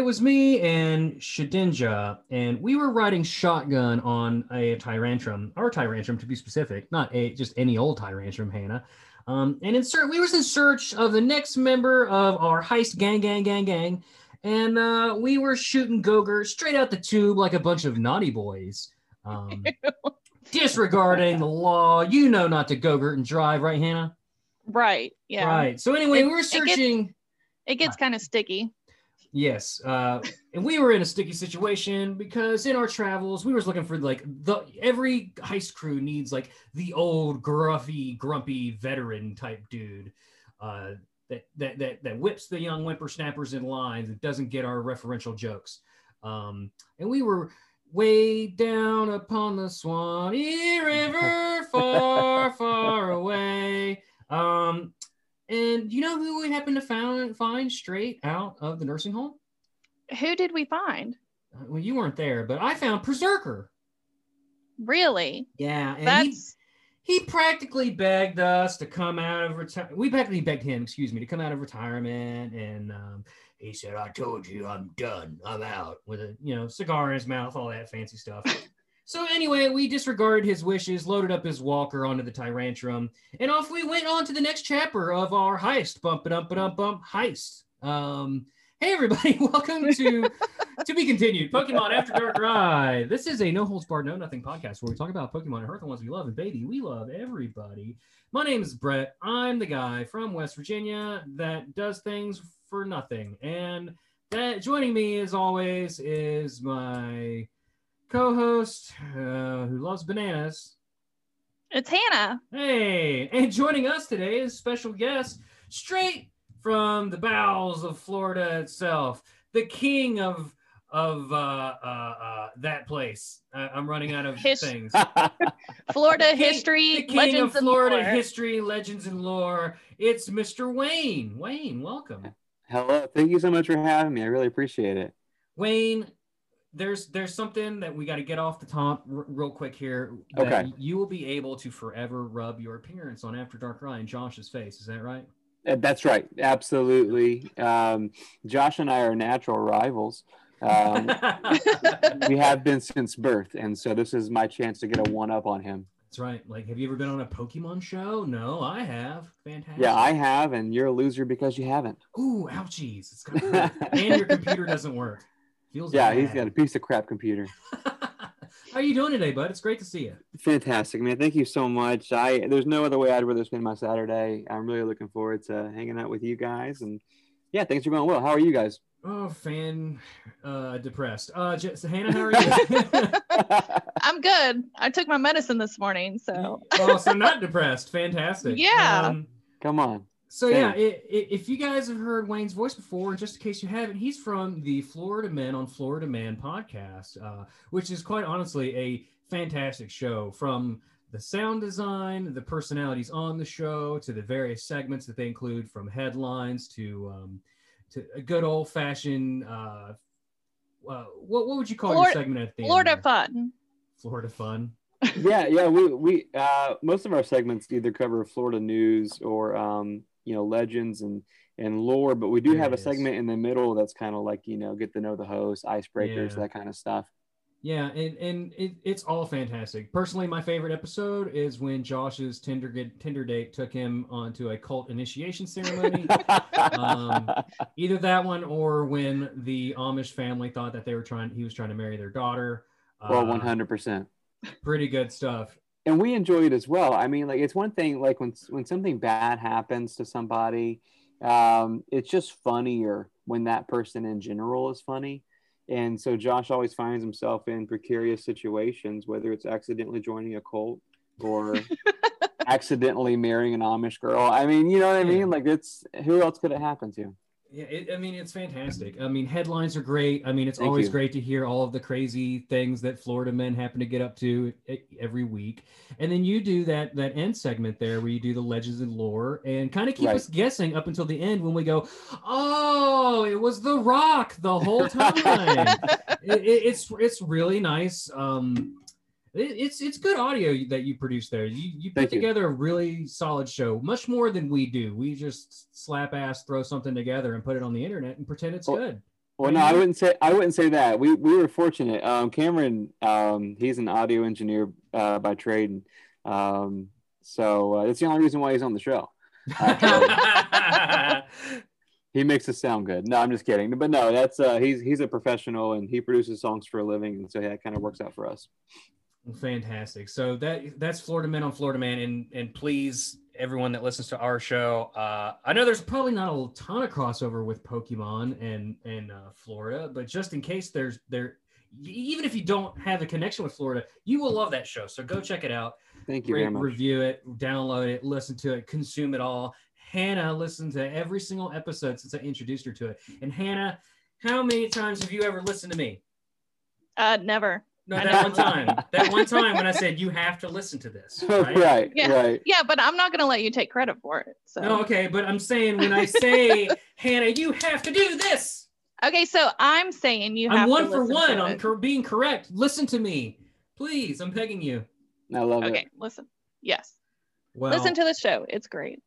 It was me and Shedinja, and we were riding shotgun on a Tyrantrum, our Tyrantrum to be specific, not a just any old Tyrantrum, Hannah. Um, and in search, we was in search of the next member of our heist gang, gang, gang, gang, and uh, we were shooting Gogurt straight out the tube like a bunch of naughty boys, um, disregarding the law. You know not to Gogurt and drive, right, Hannah? Right. Yeah. Right. So anyway, It- we were it gets- searching. It gets kind of sticky. Yes, uh, and we were in a sticky situation because in our travels we was looking for like the every heist crew needs like the old gruffy, grumpy veteran type dude uh, that, that that that whips the young whippersnappers in line that doesn't get our referential jokes. Um, and we were way down upon the Swanee River, far, far away. Um, and you know who we happened to found, find straight out of the nursing home? Who did we find? Uh, Well, you weren't there, but I found Berserker. Really? Yeah, and he, That's he practically begged us to come out of retirement. We practically begged him, excuse me, to come out of retirement, and um, he said, "I told you, I'm done. I'm out." With a you know cigar in his mouth, all that fancy stuff. So anyway, we disregarded his wishes, loaded up his walker onto the Tyrantrum, and off we went on to the next chapter of our heist. Bump it up, but up, bump heist. Um, hey everybody, welcome to to be continued. Pokemon After Darkrai. This is a no holds barred, no nothing podcast where we talk about Pokemon and hurt the ones we love. And baby, we love everybody. My name is Brett. I'm the guy from West Virginia that does things for nothing. And that joining me as always is my co-host uh, who loves bananas. it's Hannah. Hey, and joining us today is special guest straight from the bowels of Florida itself, the king of of uh, uh, uh, that place. Uh, I'm running out of His- things. Florida The king- history, the king legends, of Florida lore. history, legends, and lore. It's Mr. Wayne. Wayne, welcome. Hello, thank you so much for having me. I really appreciate it. Wayne, there's there's something that we got to get off the top r- real quick here. That Okay. You will be able to forever rub your appearance on After Darkrai on Josh's face. Is that right? Uh, That's right, absolutely. Um, Josh and I are natural rivals. Um, we have been since birth, and so this is my chance to get a one up on him. That's right. Like, have you ever been on a Pokemon show? No, I have. Fantastic. Yeah, I have, and you're a loser because you haven't. Ooh, ouchies. It's and your computer doesn't work. Feels Yeah, bad. he's got a piece of crap computer. How are you doing today, bud? It's great to see you. Fantastic, man. Thank you so much. I there's no other way I'd rather spend my Saturday. I'm really looking forward to hanging out with you guys, and yeah, things are going well. How are you guys? Oh, fan uh depressed. Uh just, Hannah, how are you? I'm good. I took my medicine this morning, so oh, so not depressed. Fantastic. Yeah. Um, Come on. So yeah, Same. i i if you guys have heard Wayne's voice before, and just in case you haven't, he's from the Florida Men on Florida Man podcast, uh, which is quite honestly a fantastic show. From the sound design, the personalities on the show, to the various segments that they include, from headlines to um, to a good old fashioned. Uh, uh, what what would you call Florida- your segment at the Florida end? there? fun. Florida fun. yeah, yeah. We we uh, most of our segments either cover Florida news or um, you know legends and and lore, but we do There have a is. segment in the middle that's kind of like you know get to know the host, icebreakers, Yeah. that kind of stuff. Yeah, and and it, it's all fantastic. Personally, my favorite episode is when Josh's Tinder Tinder date took him onto a cult initiation ceremony. Um, Either that one or when the Amish family thought that they were trying, he was trying to marry their daughter. well, Uh, one hundred percent. Pretty good stuff. And we enjoy it as well. I mean, like it's one thing like when when something bad happens to somebody, um, it's just funnier when that person in general is funny. And so Josh always finds himself in precarious situations, whether it's accidentally joining a cult or accidentally marrying an Amish girl. I mean, you know what I mean? Like it's who else could it happen to? Yeah, it, I mean, it's fantastic. I mean, headlines are great. I mean, it's Thank always you. great to hear all of the crazy things that Florida men happen to get up to every week. And then you do that that end segment there where you do the legends and lore and kind of keep Right. us guessing up until the end when we go, oh, it was The Rock the whole time. it, it- it's it's really nice. Um, it's it's good audio that you produce there. You you put Thank you. together a really solid show, much more than we do. We just slap ass, throw something together, and put it on the internet and pretend it's Well, good. Well, no, I wouldn't say I wouldn't say that. We we were fortunate. Um, Cameron, um, he's an audio engineer uh, by trade, and um, so uh, that's the only reason why he's on the show. He makes us sound good. No, I'm just kidding. But no, that's uh, he's he's a professional and he produces songs for a living, and so yeah, it kind of works out for us. Fantastic. So that that's Florida Man on Florida Man, and and please everyone that listens to our show, uh, I know there's probably not a ton of crossover with Pokemon and and uh, Florida, but just in case there's there, even if you don't have a connection with Florida, you will love that show. So go check it out. Thank you Rate, very much. Review it, download it, listen to it, consume it all. Hannah listened to every single episode since I introduced her to it. And Hannah, how many times have you ever listened to me? Uh, never. No, that one time. That one time when I said you have to listen to this. right, Right? Yeah. right. Yeah, but I'm not gonna let you take credit for it. So No, okay, but I'm saying when I say Hannah, you have to do this. okay, so I'm saying you have I'm to one for one. to I'm cor- being correct. Listen to me, please. I'm begging you. I love Okay, it. Okay, listen. Yes. Well, Listen to the show. It's great.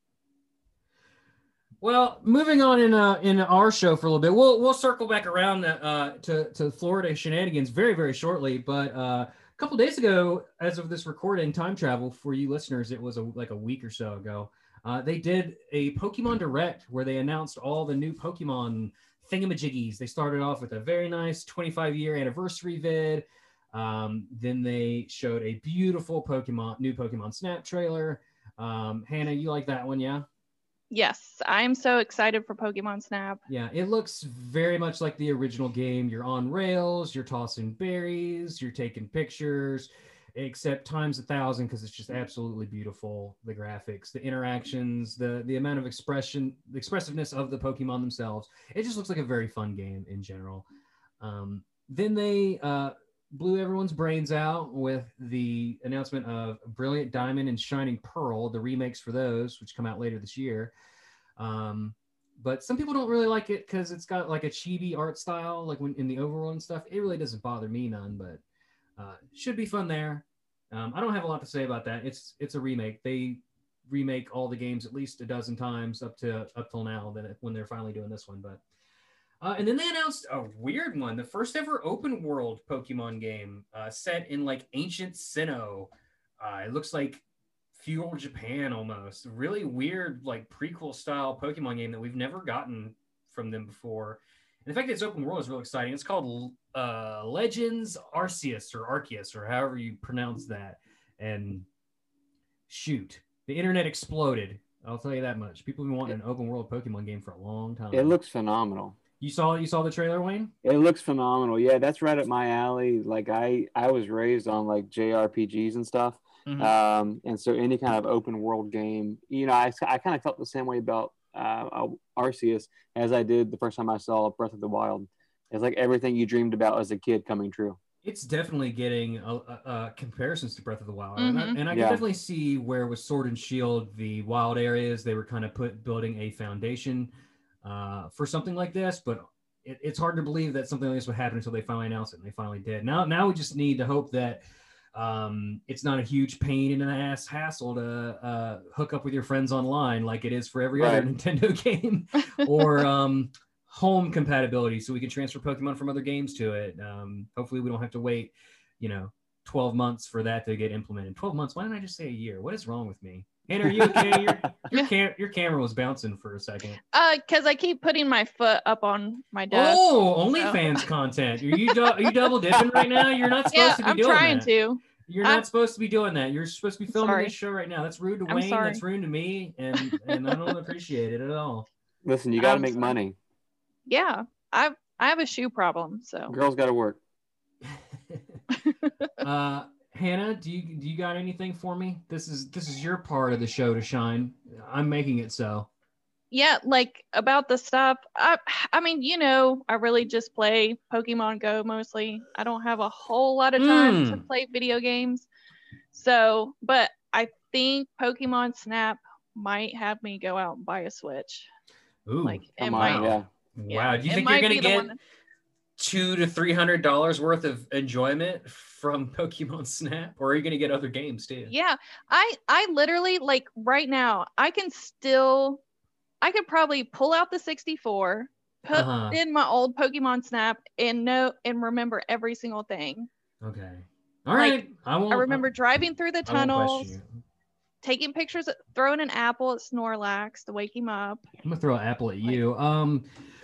Well, moving on in uh, in our show for a little bit, we'll we'll circle back around that, uh, to to Florida shenanigans very very shortly. But uh, a couple days ago, as of this recording, time travel for you listeners, it was a, like a week or so ago. Uh, they did a Pokemon Direct where they announced all the new Pokemon thingamajiggies. They started off with a very nice 25 year anniversary vid. Um, then they showed a beautiful Pokemon new Pokemon Snap trailer. Um, Hannah, you like that one, yeah? Yes, I'm so excited for Pokemon Snap. Yeah, it looks very much like the original game. You're on rails, you're tossing berries, you're taking pictures, except times a thousand because it's just absolutely beautiful. The graphics, the interactions, the the amount of expression, the expressiveness of the Pokemon themselves. It just looks like a very fun game in general. Um, then they uh, blew everyone's brains out with the announcement of Brilliant Diamond and Shining Pearl, the remakes for those, which come out later this year. Um, but some people don't really like it because it's got like a chibi art style, like when in the overworld and stuff. It really doesn't bother me none, but uh, should be fun there. Um, I don't have a lot to say about that. It's it's a remake. They remake all the games at least a dozen times up to up till now. Then when they're finally doing this one, but uh, and then they announced a weird one, the first ever open world Pokemon game uh, set in like ancient Sinnoh. Uh, it looks like feudal Japan almost. Really weird, like prequel style Pokemon game that we've never gotten from them before. And the fact that it's open world is real exciting. It's called uh, Legends Arceus or Arceus or however you pronounce that. And shoot, the internet exploded. I'll tell you that much. People have been wanting an open world Pokemon game for a long time. It looks phenomenal. You saw you saw the trailer, Wayne? It looks phenomenal. Yeah, that's right up my alley. Like I, I was raised on like JRPGs and stuff. Mhm. Um, and so any kind of open world game, you know, I, I kind of felt the same way about uh, Arceus as I did the first time I saw Breath of the Wild. It's like everything you dreamed about as a kid coming true. it's definitely getting uh, uh, comparisons to Breath of the Wild, and I, and I can definitely see where with Sword and Shield, the wild areas they were kind of put building a foundation uh, for something like this, but it, it's hard to believe that something like this would happen until they finally announced it, and they finally did. Now, now we just need to hope that um, it's not a huge pain in the ass hassle to uh, hook up with your friends online like it is for every other Nintendo game, or um, home compatibility so we can transfer Pokemon from other games to it. Um, hopefully, we don't have to wait, you know, 12 months for that to get implemented. 12 months? Why didn't I just say a year? What is wrong with me? Hannah, are you okay? Your, your, cam- your camera was bouncing for a second. Uh, because I keep putting my foot up on my desk. Oh, so- OnlyFans content. Are you, du- are you double dipping right now? You're not supposed yeah, to be I'm doing that. I'm trying to. You're I'm- not supposed to be doing that. You're supposed to be filming sorry. this show right now. That's rude to I'm Wayne. sorry. That's rude to me, and and I don't appreciate it at all. Listen, you got to make sorry. money. Yeah, I I have a shoe problem, so Girls got to work. uh, Hannah, do you do you got anything for me? This is this is your part of the show to shine. I'm making it so. yeah, like about the stuff. I I mean, you know, I really just play Pokemon Go mostly. I don't have a whole lot of time to Mm. play video games. So, but I think Pokemon Snap might have me go out and buy a Switch. Ooh, Like it might. on, yeah. wow. Do you it think might you're gonna get one that- two to three hundred dollars worth of enjoyment from Pokemon Snap, or are you gonna get other games too? Yeah, I I literally like right now I can still I could probably pull out the 64 put Uh-huh. in my old Pokemon Snap and know and remember every single thing. Okay. All Like, right. I won't. I remember driving through the I tunnels. Taking pictures, throwing an apple at Snorlax to wake him up. I'm gonna throw an apple at you. Um,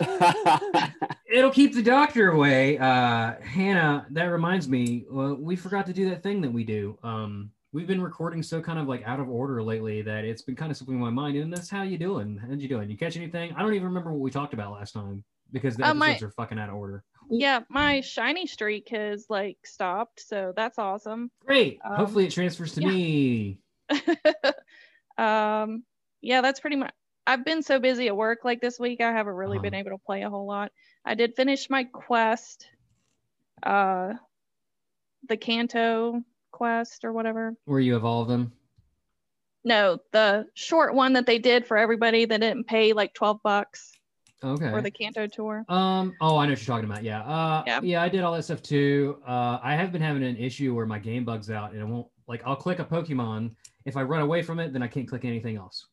it'll keep the doctor away. Uh, Hannah, that reminds me. Well, we forgot to do that thing that we do. Um, we've been recording so kind of like out of order lately that it's been kind of slipping my mind. And that's how you doing? How'd you doing? You catch anything? I don't even remember what we talked about last time because the Uh, my- episodes are fucking out of order. Yeah, my shiny streak has like stopped, so that's awesome. Great. Um, Hopefully it transfers to yeah. me. um, yeah, that's pretty much. I've been so busy at work like this week, I haven't really been Uh-huh. able to play a whole lot. I did finish my quest, uh, the Kanto quest or whatever. Where you evolve them. No, the short one that they did for everybody that didn't pay like 12 bucks Okay. for the Kanto tour. Um. Oh, I know what you're talking about. Yeah. Uh. Yeah. Yeah. I did all that stuff too. Uh. I have been having an issue where my game bugs out and it won't like I'll click a Pokemon. If I run away from it, then I can't click anything else.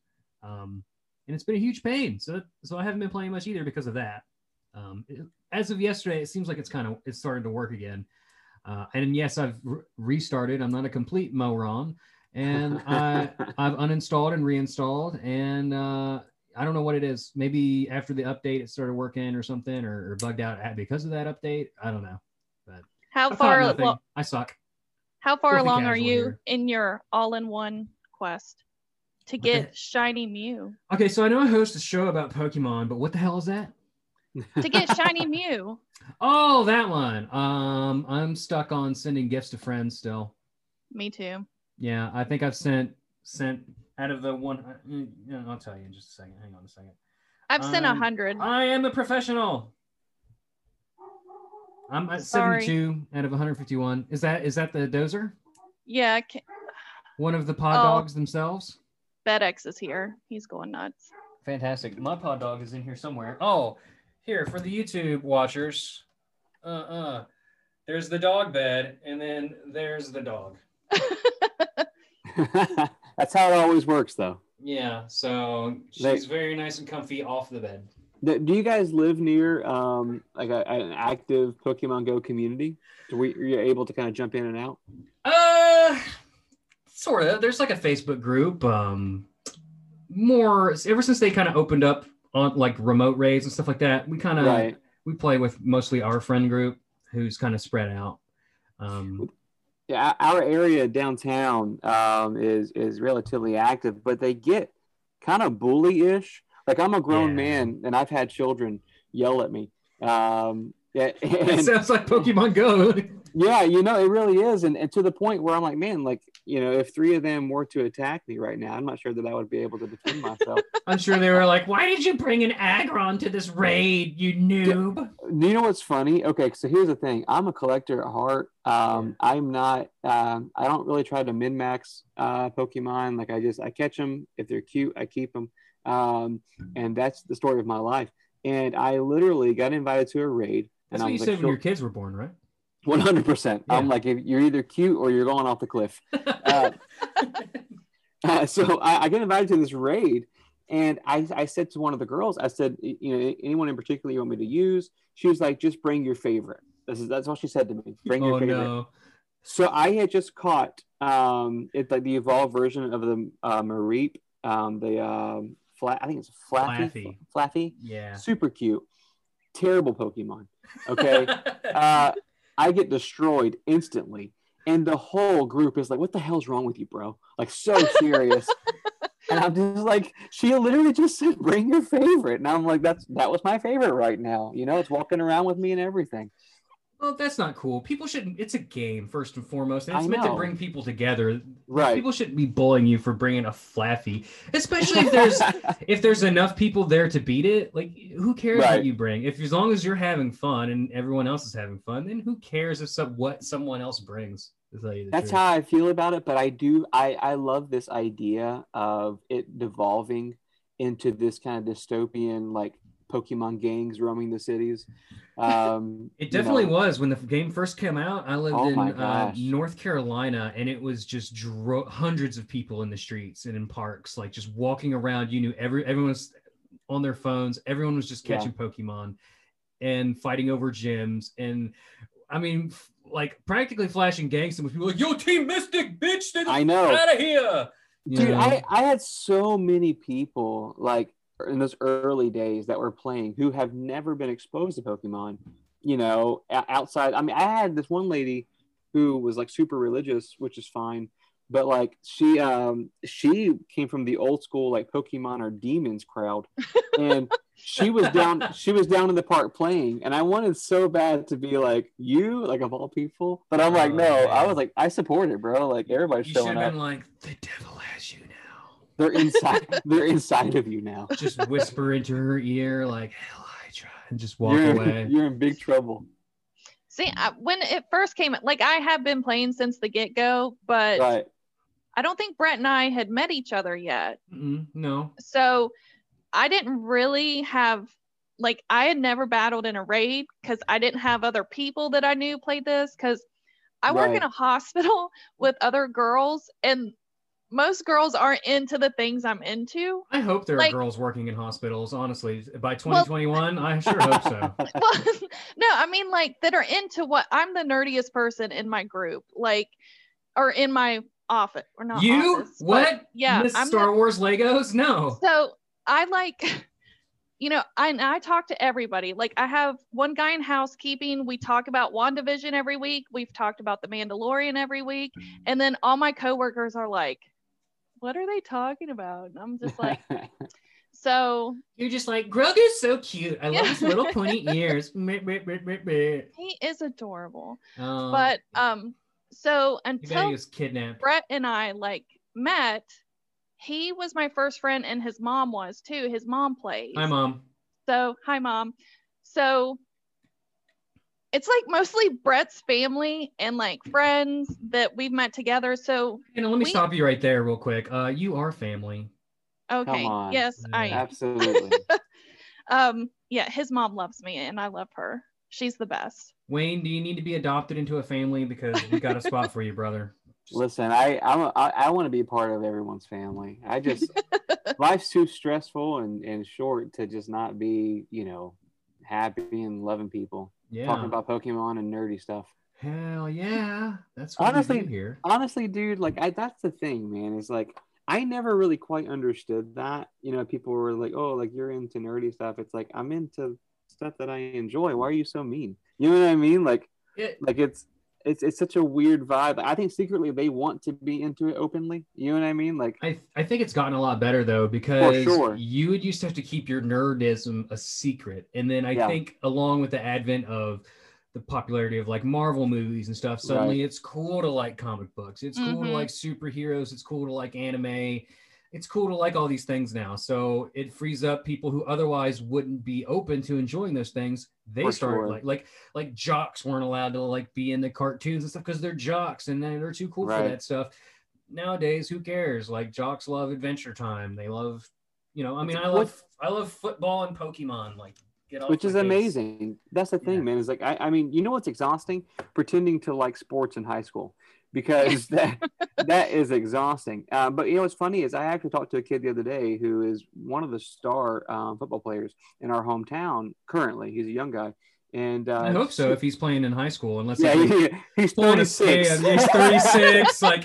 Um. And it's been a huge pain. So so I haven't been playing much either because of that. Um. it- as of yesterday, it seems like it's kind of it's starting to work again. Uh. And yes, I've re- restarted. I'm not a complete moron. And I I've uninstalled and reinstalled, and uh, I don't know what it is. Maybe after the update, it started working or something, or, or bugged out because of that update. I don't know. But How I far nothing. lo- I suck. How far along are you here. in your all-in-one quest to Okay. get shiny Mew? Okay, so I know I host a show about Pokemon, but what the hell is that? To get shiny Mew. Oh, that one. Um, I'm stuck on sending gifts to friends still. Me too. Yeah, I think I've sent sent out of the one. uh, I'll tell you in just a second. Hang on a second. I've sent a Um, hundred. I am a professional. I'm at Sorry. 72 out of 151. Is that is that the dozer? Yeah, I ca- One of the pod Oh. dogs themselves? FedEx is here. He's going nuts. Fantastic. My pod dog is in here somewhere. Oh, here for the YouTube watchers. Uh uh. There's the dog bed, and then there's the dog. That's how it always works, though. Yeah, so she's They- very nice and comfy off the bed. Do you guys live near um, like a, an active Pokemon Go community? Do we are you able to kind of jump in and out? Uh, sort of. There's like a Facebook group. Um, more ever since they kind of opened up on like remote raids and stuff like that. We kind of Right. we play with mostly our friend group, who's kind of spread out. Um, Yeah, our area downtown um, is is relatively active, but they get kind of bully-ish. Like I'm a grown Yeah. man, and I've had children yell at me. Um, yeah, it sounds like Pokemon Go. yeah, you know, it really is, and, and to the point where I'm like, man, like you know, if three of them were to attack me right now, I'm not sure that I would be able to defend myself. I'm sure they were like, "Why did you bring an Aggron to this raid, you noob?" You know what's funny? Okay, so here's the thing. I'm a collector at heart. Um, I'm not. Um, I don't really try to min max uh, Pokemon. Like I just I catch them if they're cute, I keep them, um, and that's the story of my life. And I literally got invited to a raid, That's and what I you was said like, when your kids were born, right? one hundred percent. I'm like, if you're either cute or you're going off the cliff. Uh, Uh, so I, I get invited to this raid, and I, I said to one of the girls, I said, you know, anyone in particular you want me to use? She was like, just bring your favorite. This is that's what she said to me. Bring your oh favorite. no! So I had just caught um, it's like the evolved version of the uh, Mareep, um, the um, flat. I think it's Flaaffy. Flaaffy. Flaaffy. Yeah. Super cute. Terrible Pokemon. Okay. uh, I get destroyed instantly. And the whole group is like, what the hell's wrong with you, bro? Like, so serious. and I'm just like, she literally just said, bring your favorite. And I'm like, that's that was my favorite right now. You know, it's walking around with me and everything. Well, that's not cool. People shouldn't. It's a game first and foremost, and it's I meant to bring people together. Right. People shouldn't be bullying you for bringing a Flaaffy, especially if there's if there's enough people there to beat it. Like, who cares Right. what you bring? If as long as you're having fun and everyone else is having fun, then who cares if some, what someone else brings? To tell you the That's truth. how I feel about it. But I do, I, I love this idea of it devolving into this kind of dystopian, like Pokemon gangs roaming the cities. Um, It you definitely know, was when the game first came out. I lived Oh in uh. North Carolina, and it was just dro- hundreds of people in the streets and in parks, like just walking around. You knew every everyone's on their phones. Everyone was just Yeah. catching Pokemon and fighting over gyms. And I mean, f- like practically flashing gang signs with people like, yo, Team Mystic, bitch, stay the I know. out of here. You Dude, know? I, I had so many people like in those early days that were playing who have never been exposed to Pokemon, you know, outside. I mean, I had this one lady who was like super religious, which is fine, but like she um she came from the old school like Pokemon or demons crowd. And she was down she was down in the park playing and I wanted so bad to be like you, like of all people. But I'm like, Oh, no, I was like, I support it, bro. Like everybody's you showing up. been like, the devil has you now. They're inside. they're inside of you now. Just whisper into her ear, like, hell, I try, and just walk you're, away. You're in big trouble. See, I, when it first came, like I have been playing since the get go, but Right. I don't think Brett and I had met each other yet. Mm-mm, no. So I didn't really have, like, I had never battled in a raid because I didn't have other people that I knew played this because I work in a hospital with other girls and most girls aren't into the things I'm into. I hope there Like- are girls working in hospitals. Honestly, by 2021, I sure hope so. well, no, I mean like that are into what I'm the nerdiest person in my group, like, or in my office, or not you office, what? yeah, Miss I'm Star the- Wars Legos? No. So I like, you know, I I talk to everybody. Like I have one guy in housekeeping. We talk about WandaVision every week. We've talked about The Mandalorian every week, mm. and then all my coworkers are like, "What are they talking about?" And I'm just like, so You're just like Grogu's so cute. I love his little pointy ears. He is adorable. Um, But um, so too bad he until was kidnapped. Brett and I like met, he was my first friend, and his mom was too. His mom plays. Hi, mom. So, hi, mom. So, it's like mostly Brett's family and like friends that we've met together. So, You know, let me We- stop you right there, real quick. Uh, you are family. okay, on. yes, I am. Absolutely. Um, yeah, his mom loves me and I love her. She's the best. Wayne, do you need to be adopted into a family because we got a spot for you, brother? Listen, I I'm a, I, I want to be part of everyone's family. I just life's too stressful and, and short to just not be, you know, happy and loving people. Yeah. Talking about Pokemon and nerdy stuff. Hell yeah. That's what Honestly- here. honestly, dude, like I, that's the thing, man. Is like I never really quite understood that. You know, people were like, "Oh, like you're into nerdy stuff." It's like I'm into stuff that I enjoy. Why are you so mean? You know what I mean? Like, It, like it's it's it's such a weird vibe. I think secretly they want to be into it openly. You know what I mean? Like, I, I think it's gotten a lot better though because sure. you would used to have to keep your nerdism a secret, and then I Yeah. think along with the advent of the popularity of like Marvel movies and stuff, suddenly it's cool to like comic books. It's cool to Mhm. like superheroes. It's cool to like anime. It's cool to like all these things now. So it frees up people who otherwise wouldn't be open to enjoying those things. They For start sure. like like like jocks weren't allowed to like be in the cartoons and stuff because they're jocks and they're too cool for that stuff nowadays who cares like jocks love adventure time they love you know i mean i love i love football and pokemon like which is amazing. That's the thing, Yeah. man. Is like I, I mean, you know what's exhausting? Pretending to like sports in high school because that that is exhausting. Uh, but you know what's funny is I actually talked to a kid the other day who is one of the star um, football players in our hometown currently. He's a young guy, and uh, i hope so if he's playing in high school unless yeah, he's he, he's pulling a 36. stand, he's 36 like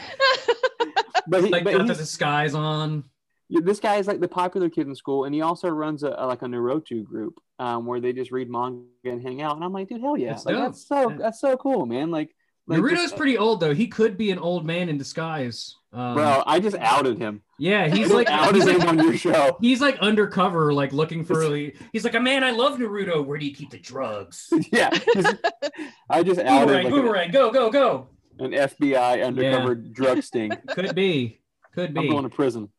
but he, like but got the disguise on this guy is like the popular kid in school, and he also runs a, a- like a Naruto group um, where they just read manga and hang out. And I'm like, dude, hell yeah, That's like, that's so Yeah. that's so cool, man. Like, like naruto's just- pretty old though he could be an old man in disguise um, bro. I just outed him. yeah he's like out he's him like on your show. He's like undercover, like looking for. He's like, a man, I love Naruto. Where do you keep the drugs? yeah, just- I just outed Boomerang, like boomerang, go, go, go. an, FBI undercover drug sting. Could be, could I'm be. going to prison.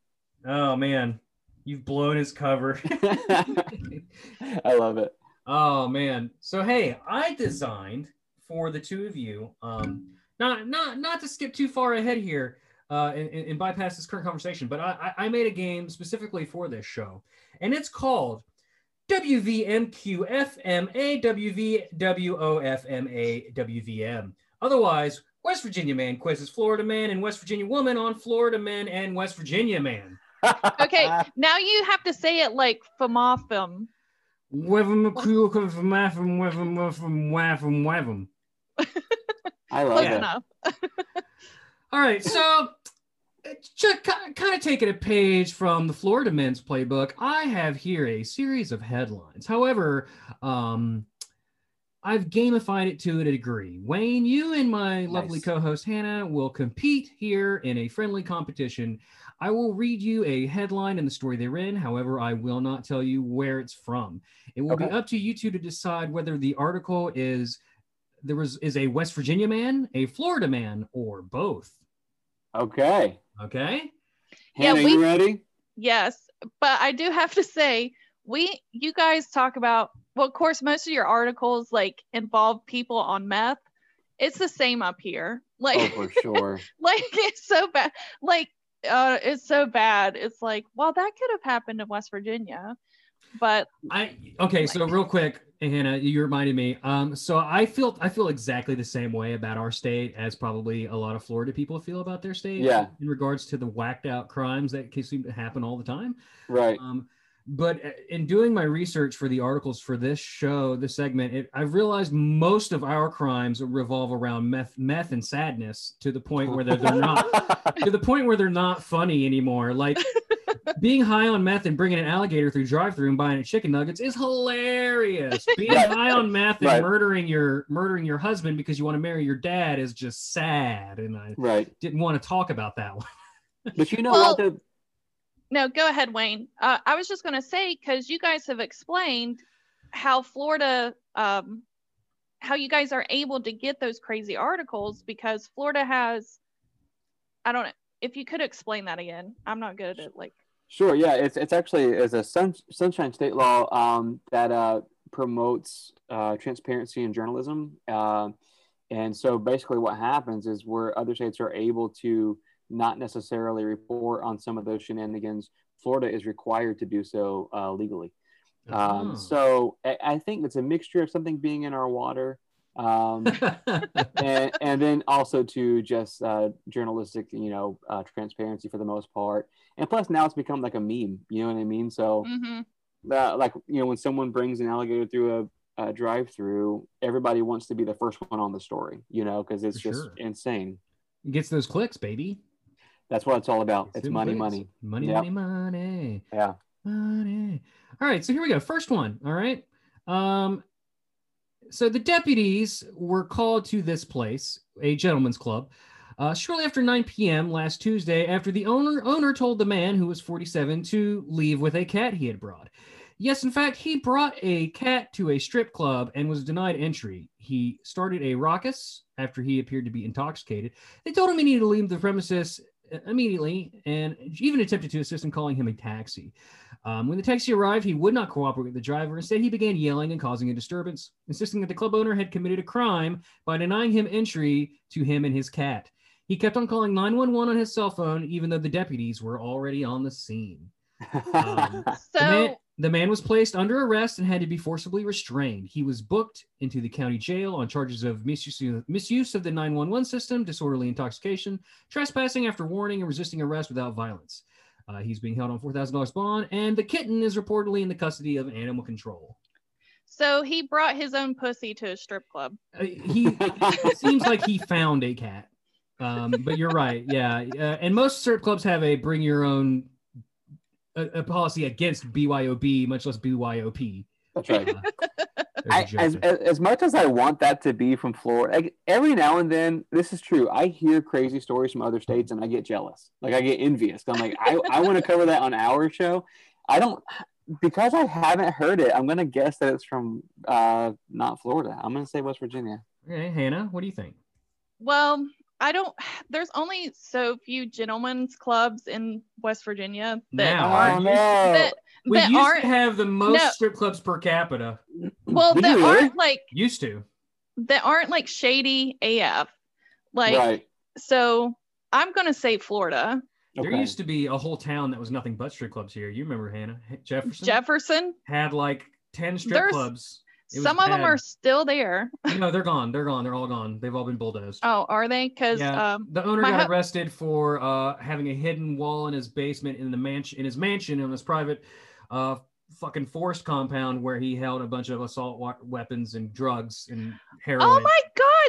Oh man, you've blown his cover. I love it. oh man. So hey, I designed for the two of you. Um, not not not to skip too far ahead here. Uh, and, and and bypass this current conversation, but I, I I made a game specifically for this show, and it's called WVMQFMA WVWOFMA WVM. Otherwise, West Virginia man quizzes Florida man and West Virginia woman on Florida man and West Virginia man. Okay, now you have to say it like famafim. Wevum McCool from Waffum, Wevum, Wevum, Waffum, Wevum. I love Close it. enough. All right, so just kind of taking a page from the Florida men's playbook, I have here a series of headlines. However, um, I've gamified it to a degree. Wayne, you and my lovely co-host Hannah will compete here in a friendly competition. I will read you a headline and the story they're in. However, I will not tell you where it's from. It will be up to you two to decide whether the article is there was is a West Virginia man, a Florida man, or both. Okay. Okay. Yeah, Hannah, we- you ready? Yes, but I do have to say, we you guys talk about well, of course, most of your articles like involve people on meth. It's the same up here. Like, Oh, for sure. like it's so bad. Like, uh, it's so bad. It's like, well, that could have happened in West Virginia, but I okay, so real quick, Hannah, you reminded me. Um, so I feel I feel exactly the same way about our state as probably a lot of Florida people feel about their state. Yeah. In regards to the whacked out crimes that can seem to happen all the time. Right. Um, but uh, in doing my research for the articles for this show, this segment, it, I've realized most of our crimes revolve around meth, meth and sadness to the point where they're, they're not to the point where they're not funny anymore. Like being high on meth and bringing an alligator through drive-through and buying a chicken nuggets is hilarious. Being high on meth and Right. murdering your murdering your husband because you want to marry your dad is just sad. And I right. didn't want to talk about that one. But you know Well- what? The, no, go ahead, Wayne. Uh, I was just going to say, because you guys have explained how Florida, um, how you guys are able to get those crazy articles because Florida has, I don't know, if you could explain that again. I'm not good at like, Sure. Yeah. It's it's actually is a sun, sunshine state law um, that uh, promotes uh, transparency in journalism. Uh, and so basically, what happens is where other states are able to not necessarily report on some of those shenanigans, Florida is required to do so uh, legally. Um, Oh. so I, I think it's a mixture of something being in our water. Um, and, and then also to just uh, journalistic, you know, uh, transparency for the most part. And plus, now it's become like a meme. You know what I mean? So, hmm uh, like you know, when someone brings an alligator through a, a drive-through, everybody wants to be the first one on the story. You know, because it's For just sure. insane. It gets those clicks, baby. That's what it's all about. Gets It's money, clicks. money. money, Yep. money, money. Yeah. Money. All right, so here we go. First one. All right. Um, so the deputies were called to this place, a gentleman's club, uh, shortly after 9 p.m. last Tuesday, after the owner owner told the man who was 47 to leave with a cat he had brought. Yes, in fact, he brought a cat to a strip club and was denied entry. He started a ruckus after he appeared to be intoxicated. They told him he needed to leave the premises uh, immediately and even attempted to assist in calling him a taxi. Um, when the taxi arrived, he would not cooperate with the driver. Instead, he began yelling and causing a disturbance, insisting that the club owner had committed a crime by denying him entry to him and his cat. He kept on calling 911 on his cell phone, even though the deputies were already on the scene. Um, so the, man, the man was placed under arrest and had to be forcibly restrained. He was booked into the county jail on charges of misuse, misuse of the 911 system, disorderly intoxication, trespassing after warning, and resisting arrest without violence. Uh, he's being held on $4,000 bond, and the kitten is reportedly in the custody of animal control. so he brought his own pussy to a strip club. Uh, he it seems like he found a cat. Um, but you're right. Yeah. Uh, and most strip clubs have a bring your own a, a policy against BYOB, much less BYOP. That's right. Uh, there's a I, joke as, as, as much as I want that to be from Florida, like, every now and then, this is true. I hear crazy stories from other states and I get jealous. Like I get envious. I'm like, I, I want to cover that on our show. I don't because I haven't heard it. I'm gonna guess that it's from uh, not Florida. I'm gonna say West Virginia. Okay, Hannah, what do you think? Well, I don't. There's only so few gentlemen's clubs in West Virginia that Now, aren't no! that, We that used aren't to have the most No. strip clubs per capita. well Did that really? aren't like Used to. that aren't like shady AF. Like right. so, I'm gonna say Florida, There used to be a whole town that was nothing but strip clubs here. You remember Hannah Jefferson Jefferson. had like ten strip There's- clubs. Some of them are still there. no, they're gone. They're gone. They're all gone. They've all been bulldozed. Oh, are they? Because Yeah, um, the owner got hu- arrested for uh, having a hidden wall in his basement in the mansion in his mansion in his private uh, fucking forest compound where he held a bunch of assault wa- weapons and drugs and heroin. oh my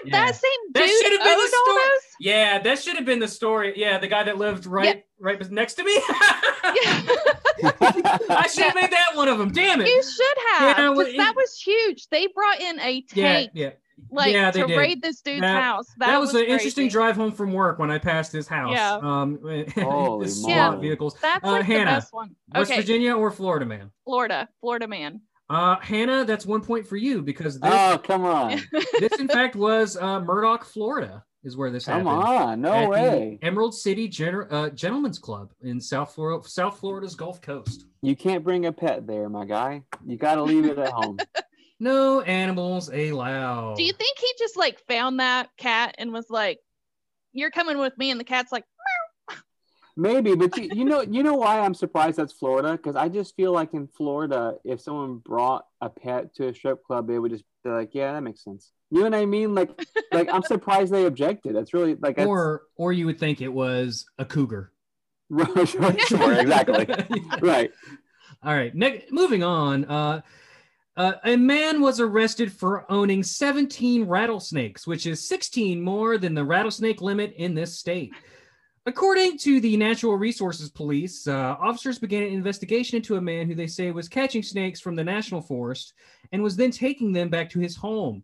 Yeah. that same dude That dude should have been the story. Yeah, that should have been the story. Yeah, the guy that lived right right next to me. I should have made that one of them. Damn it. you should have. Yeah, 'cause well, it- that was huge. They brought in a yeah, tank yeah. like yeah, they to did. raid this dude's That- house. That, That, was, an crazy. interesting drive home from work when I passed his house. Yeah. Um, Holy the SWAT vehicles. That's Uh, like Hannah, the best one. West Virginia or Florida, man? Florida, Florida man. Uh, Hannah, that's one point for you because this, oh, come on. this in fact was uh, Murdock, Florida, is where this Come happened. Come on. No at the way. Emerald City Gener- uh, Gentlemen's Club in South Florida, South Florida's Gulf Coast. You can't bring a pet there, my guy. You got to leave it at home. No animals allowed. Do you think he just like found that cat and was like, "You're coming with me," and the cat's like, Maybe, but you, you know, you know why I'm surprised that's Florida? Because I just feel like in Florida, if someone brought a pet to a strip club, they would just be like, "Yeah, that makes sense." You know what I mean? Like, like I'm surprised they objected. That's really like, that's, or or you would think it was a cougar. sure, sure, exactly, right. All right. Ne- moving on. Uh, uh, a man was arrested for owning 17 rattlesnakes, which is 16 more than the rattlesnake limit in this state. According to the Natural Resources Police, uh, officers began an investigation into a man who they say was catching snakes from the National Forest and was then taking them back to his home.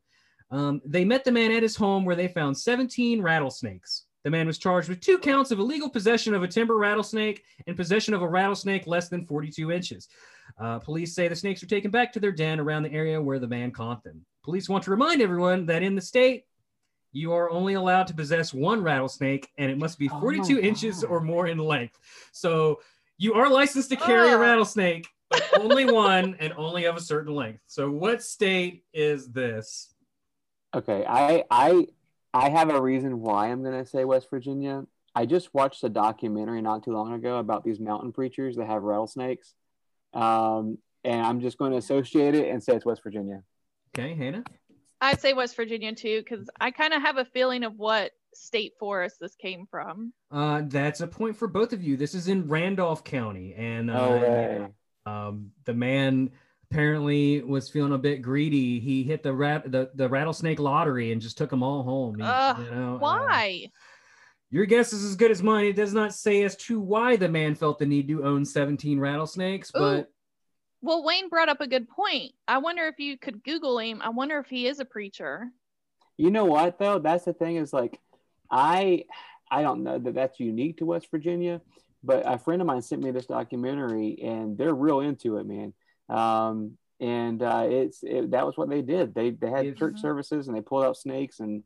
Um, they met the man at his home where they found 17 rattlesnakes. The man was charged with two counts of illegal possession of a timber rattlesnake and possession of a rattlesnake less than 42 inches. Uh, police say the snakes were taken back to their den around the area where the man caught them. Police want to remind everyone that in the state, you are only allowed to possess one rattlesnake and it must be Oh 42 inches God. or more in length. So you are licensed to carry a rattlesnake, but only one and only of a certain length. So what state is this? Okay, I I I have a reason why I'm gonna say West Virginia. I just watched a documentary not too long ago about these mountain preachers that have rattlesnakes, um, and I'm just going to associate it and say it's West Virginia. Okay, Hannah. "I'd say West Virginia too," because I kind of have a feeling of what state forest this came from. Uh, that's a point for both of you. This is in Randolph County, and uh, No way. um, the man apparently was feeling a bit greedy. He hit the rat the, the rattlesnake lottery and just took them all home. He- Ugh, you know, uh, Why? your guess is as good as mine. It does not say as to why the man felt the need to own 17 rattlesnakes, but Well, Wayne brought up a good point. I wonder if you could Google him. I wonder if he is a preacher. You know what though? That's the thing is like, I I don't know that that's unique to West Virginia, but a friend of mine sent me this documentary and they're real into it, man. Um, and uh, it's it, that was what they did. They they had If- church services and they pulled out snakes and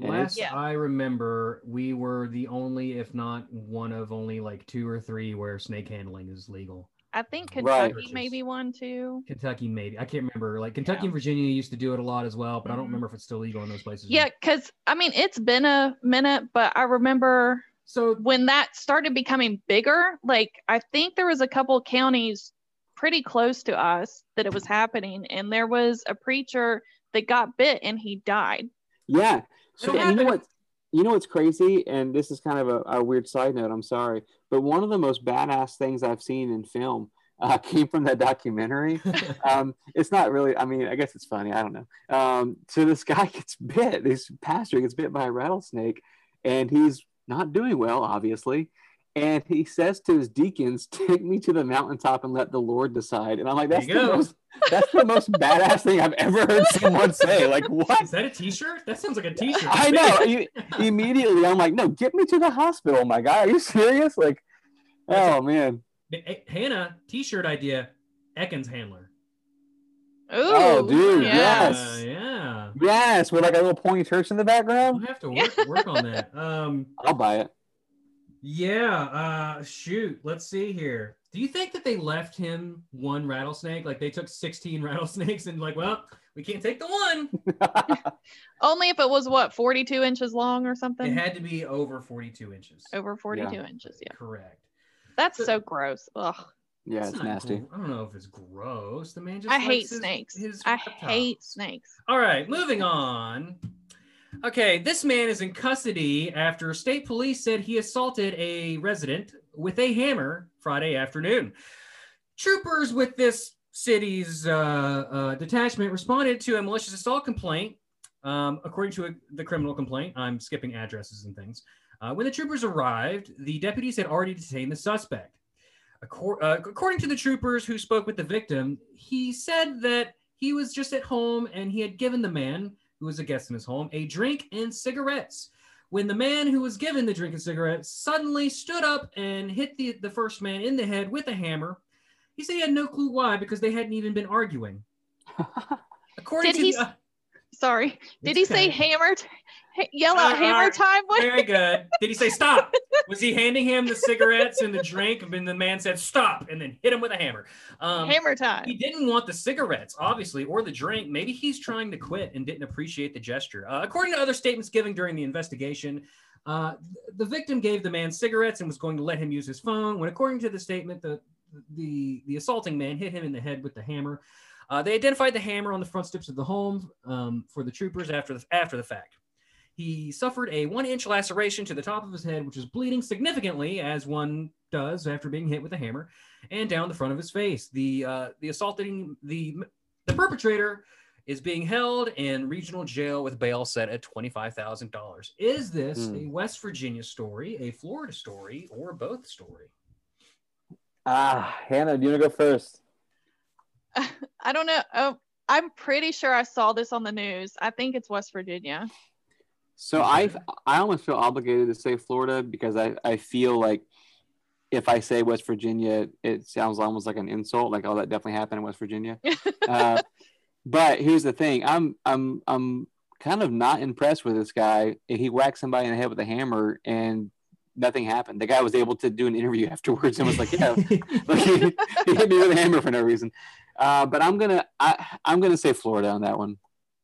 and last Yeah. I remember, we were the only, if not one of only like two or three where snake handling is legal. I think Right. Kentucky maybe one too. Kentucky, maybe. I can't remember. Like Kentucky Yeah. and Virginia used to do it a lot as well, but I don't Mhm. remember if it's still legal in those places. Yeah, because I mean it's been a minute, but I remember So when that started becoming bigger. Like I think there was a couple counties pretty close to us that it was happening, and there was a preacher that got bit and he died. Yeah. So you know what? You know what's crazy, and this is kind of a, a weird side note. I'm sorry, but one of the most badass things I've seen in film uh, came from that documentary. um, it's not really. I mean, I guess it's funny. I don't know. Um, so this guy gets bit. This pastor gets bit by a rattlesnake, and he's not doing well, obviously. And he says to his deacons, "Take me to the mountaintop and let the Lord decide." And I'm like, "That's the go. most. That's the most badass thing I've ever heard someone say. Like, what? is that a T-shirt? That sounds like a T-shirt. I know. You- immediately, I'm like, no, get me to the hospital, my guy. Are you serious? Like, that's oh man. Hey, Hannah, T-shirt idea. Ekans handler. Ooh, Oh, dude, yeah. yes. Uh, yeah. Yes, with like a little pointy church in the We'll background. have to work, work on that. Um, I'll buy it. Yeah. Uh, shoot. Let's see here. Do you think that they left him one rattlesnake? Like they took 16 rattlesnakes and like, well, we can't take the one. Only if it was what 42 inches long or something? It had to be over 42 inches. Over 42 inches. Yeah, Correct. that's So- so gross. Ugh. Yeah, It's it's nasty. gr- I don't know if it's gross. The man just I hate his- snakes. his I hate snakes. All right, moving on. Okay, this man is in custody after state police said he assaulted a resident with a hammer Friday afternoon. Troopers with this city's uh, uh, detachment responded to a malicious assault complaint. Um, according to a, the criminal complaint, I'm skipping addresses and things. Uh, when the troopers arrived, the deputies had already detained the suspect. Accor- uh, according to the troopers who spoke with the victim, he said that he was just at home and he had given the man who was a guest in his home a drink and cigarettes. When the man who was given the drink and cigarettes suddenly stood up and hit the, the first man in the head with a hammer, he said he had no clue why because they hadn't even been arguing. According Did to he the, uh, Sorry. Did It's he say hammer? T- yell Uh, hammer time? What? very good. Did he say stop? Was he handing him the cigarettes and the drink? And then the man said stop and then hit him with a hammer. Um, hammer time. he didn't want the cigarettes, obviously, or the drink. Maybe he's trying to quit and didn't appreciate the gesture. Uh, according to other statements given during the investigation, uh, the victim gave the man cigarettes and was going to let him use his phone. When, according to the statement, the the the assaulting man hit him in the head with the hammer. Uh, they identified the hammer on the front steps of the home um, for the troopers after the after the fact. He suffered a one-inch laceration to the top of his head, which was bleeding significantly, as one does after being hit with a hammer, and down the front of his face. The uh, the assaulting the the perpetrator is being held in regional jail with bail set at twenty-five thousand dollars. Is this Hmm. a West Virginia story, a Florida story, or both story? ah, Hannah, do you want to go first? I don't know. Oh, I'm pretty sure I saw this on the news. I think it's West Virginia. So I I almost feel obligated to say Florida because I, I feel like if I say West Virginia, it sounds almost like an insult, like oh that definitely happened in West Virginia. uh, but here's the thing, I'm I'm I'm kind of not impressed with this guy. He whacked somebody in the head with a hammer and nothing happened. The guy was able to do an interview afterwards and was like, yeah, like, he, he hit me with a hammer for no reason. Uh, but I'm gonna I, I'm gonna say Florida on that one.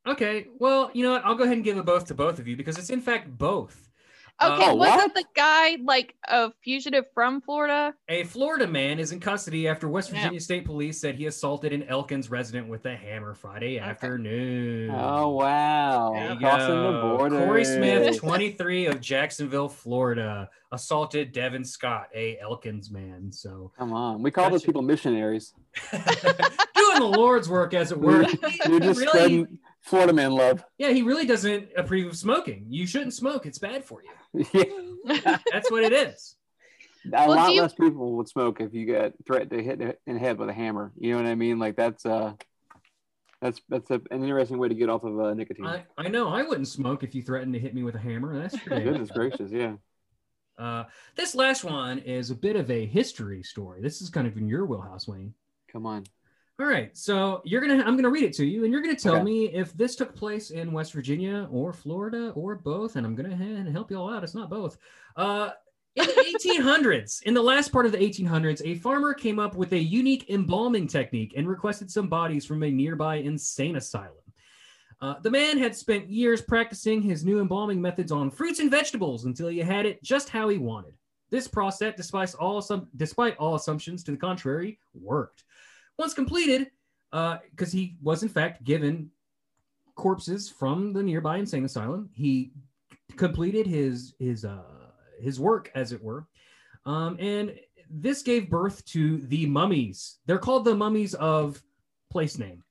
Okay, well, you know what? I'll go ahead and give a both to both of you because it's in fact both. Okay, Uh, wasn't what? the guy like a fugitive from Florida? a Florida man is in custody after West Yeah. Virginia State Police said he assaulted an Elkins resident with a hammer Friday afternoon. Oh wow! There Crossing the border. Corey Smith, 23 of Jacksonville, Florida, assaulted Devin Scott, a Elkins man. So Come on, we call those Gotcha. people missionaries. doing the Lord's work, as it were. You're just really, spreading Florida man love. yeah, he really doesn't approve of smoking. You shouldn't smoke; it's bad for you. Yeah. That's what it is. A Well, lot you- less people would smoke if you get threatened to hit in the head with a hammer. You know what I mean? Like that's uh, that's that's a, an interesting way to get off of uh, nicotine. I, I know I wouldn't smoke if you threatened to hit me with a hammer. That's pretty Goodness gracious, yeah. Uh, this last one is a bit of a history story. This is kind of in your wheelhouse, Wayne. Come on. All right, so you're gonna I'm gonna read it to you, and you're gonna tell Okay. me if this took place in West Virginia or Florida or both, and I'm gonna help you all out. It's not both. Uh, in the 1800s, in the last part of the 1800s, a farmer came up with a unique embalming technique and requested some bodies from a nearby insane asylum. Uh, the man had spent years practicing his new embalming methods on fruits and vegetables until he had it just how he wanted. This process, despite all some, despite all assumptions to the contrary, worked. Once completed, because he was in fact given corpses from the nearby insane asylum, he completed his his uh, his work, as it were, um, and this gave birth to the mummies. They're called the mummies of place name.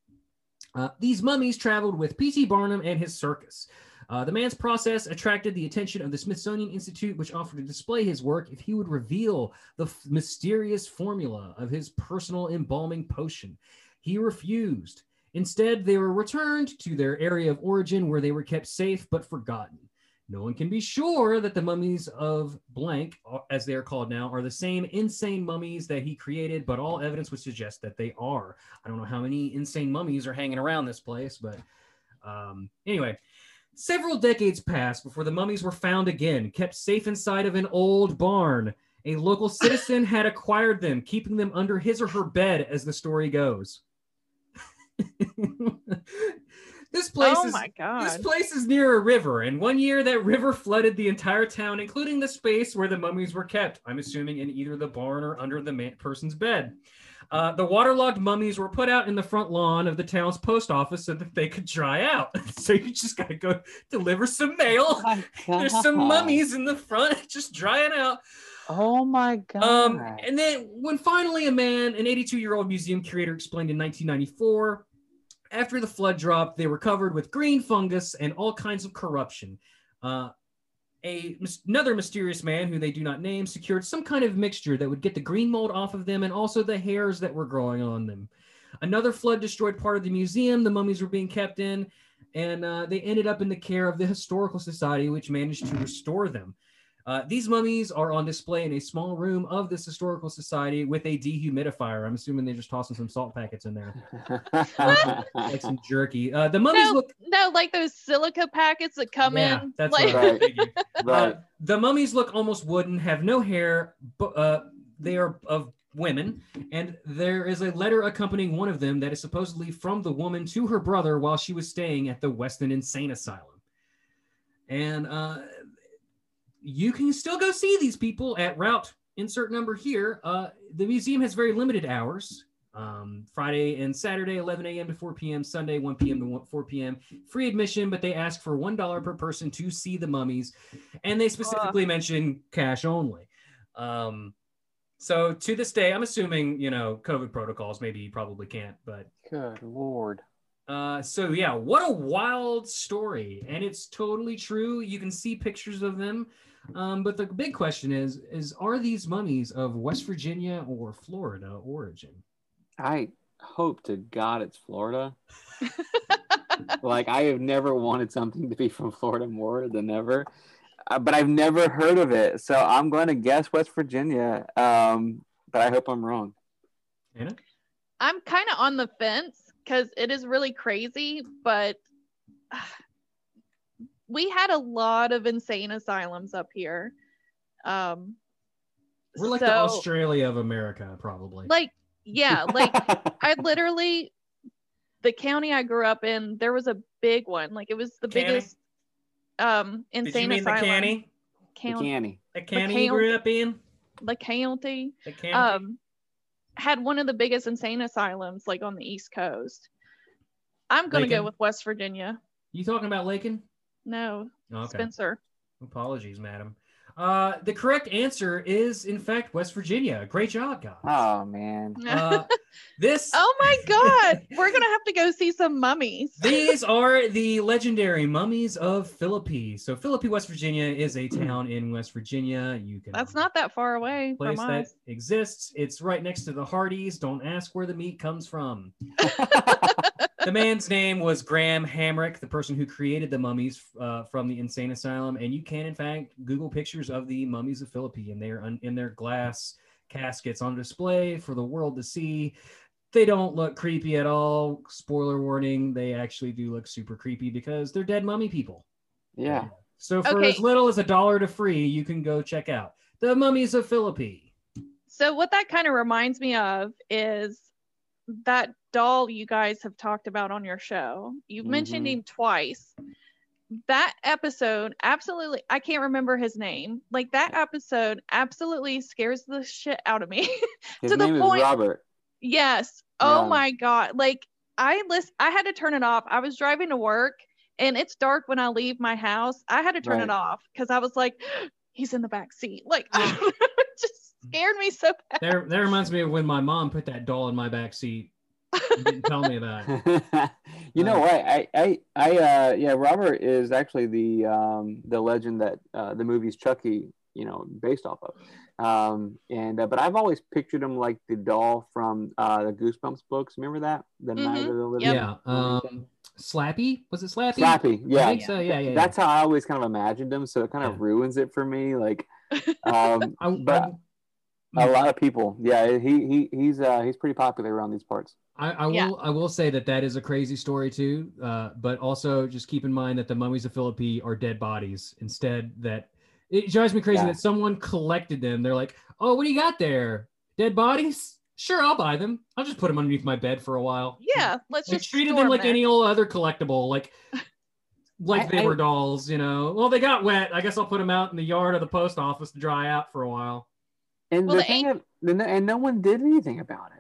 Uh, these mummies traveled with P.T. Barnum and his circus. Uh, the man's process attracted the attention of the Smithsonian Institute, which offered to display his work if he would reveal the f- mysterious formula of his personal embalming potion. He refused. Instead, they were returned to their area of origin where they were kept safe but forgotten. No one can be sure that the mummies of blank, uh, as they are called now, are the same insane mummies that he created, but all evidence would suggest that they are. I don't know how many insane mummies are hanging around this place, but um, anyway, several decades passed before the mummies were found again, kept safe inside of an old barn. A local citizen had acquired them, keeping them under his or her bed, as the story goes. This place oh is this place is near a river, and one year that river flooded the entire town, including the space where the mummies were kept. I'm assuming in either the barn or under the man- person's bed. Uh, the waterlogged mummies were put out in the front lawn of the town's post office so that they could dry out. so you just gotta go deliver some mail. my There's some mummies in the front, just drying out. Oh my god. Um, and then when finally a man, an 82 year old museum curator, explained in 1994, after the flood dropped, they were covered with green fungus and all kinds of corruption. Uh, a another mysterious man who they do not name secured some kind of mixture that would get the green mold off of them and also the hairs that were growing on them. Another flood destroyed part of the museum the mummies were being kept in, and uh, they ended up in the care of the Historical Society, which managed to restore them. Uh, these mummies are on display in a small room of this historical society with a dehumidifier. I'm assuming they're just tossing some salt packets in there, like some jerky. Uh, the mummies No, look. no, like those silica packets that come yeah, in. that's like, Right. right. Uh, the mummies look almost wooden, have no hair, but uh, they are of women, and there is a letter accompanying one of them that is supposedly from the woman to her brother while she was staying at the Weston Insane Asylum. And uh, you can still go see these people at route insert number here. Uh, the museum has very limited hours. Um, Friday and Saturday, 11 a.m. to 4 p.m. Sunday, 1 p.m. to 4 p.m. Free admission, but they ask for one dollar per person to see the mummies, and they specifically mention cash only. Um, so to this day, I'm assuming you know COVID protocols. Maybe you probably can't, but Good lord. uh, so yeah, what a wild story, and it's totally true. You can see pictures of them, um, but the big question is: is are these mummies of West Virginia or Florida origin? I hope to God it's Florida. like I have never wanted something to be from Florida more than ever, uh, but I've never heard of it. So I'm going to guess West Virginia. Um, but I hope I'm wrong. Anna? I'm kind of on the fence because it is really crazy, but we had a lot of insane asylums up here. Um, We're like the Australia of America, probably. Like, yeah, like I literally, the county I grew up in, there was a big one. Like it was the Canny? biggest um Did insane you mean the asylum. canny? The Count- canny. The county you grew up in? the county. The canny? um had one of the biggest insane asylums like on the east coast i'm gonna Lincoln? go with west virginia you talking about Lakin? No Okay. spencer Apologies, madam. Uh, the correct answer is, in fact, West Virginia. Great job, guys. Oh man. Uh, this. oh my god we're gonna have to go see some mummies These are the legendary mummies of Philippi. So Philippi, West Virginia, is a town in West Virginia. You can. that's not that far away place from that us exists. It's right next to the Hardys. Don't ask where the meat comes from. the man's name was Graham Hamrick, the person who created the mummies uh, from the insane asylum. And you can, in fact, Google pictures of the mummies of Philippi, and they are un- in their glass caskets on display for the world to see. They don't look creepy at all. Spoiler warning: they actually do look super creepy because they're dead mummy people. yeah. So for Okay. as little as a dollar to free, you can go check out the mummies of Philippi. so what that kind of reminds me of is that doll you guys have talked about on your show. You've mentioned Mhm. him twice. That episode absolutely i can't remember his name. Like that episode absolutely scares the shit out of me. His To the name is point- Robert. yes. Oh Yeah. my god. Like i list i had to turn it off. I was driving to work and it's dark when i leave my house. I had to turn it off because i was like he's in the back seat. Like just scared me so bad. There, that reminds me of when my mom put that doll in my back seat. And didn't tell me that. it. you know what? I, I, I, uh, yeah, Robert is actually the, um, the legend that uh, the movie's Chucky, you know, based off of. Um, and uh, but I've always pictured him like the doll from uh, the Goosebumps books. Remember that? The Night of the Living. Yeah. Um, Slappy was it Slappy? Slappy. I Yeah. think so. Yeah, yeah. yeah. That's how I always kind of imagined him. So it kind of Yeah. ruins it for me. Like, um, I, but- I, a lot of people. Yeah, he he he's uh, he's pretty popular around these parts. I, I will. Yeah. I will say that that is a crazy story too. Uh, but also just keep in mind that the mummies of Philippi are dead bodies. Instead, that it drives me crazy Yeah. that someone collected them. They're like, "Oh, what do you got there? Dead bodies? Sure, I'll buy them. I'll just put them underneath my bed for a while. Yeah, let's Like, just treated them like there. any old other collectible, like like I- they I- were dolls, you know. Well, they got wet. I guess I'll put them out in the yard of the post office to dry out for a while. And Well, the the thing of, and and no one did anything about it.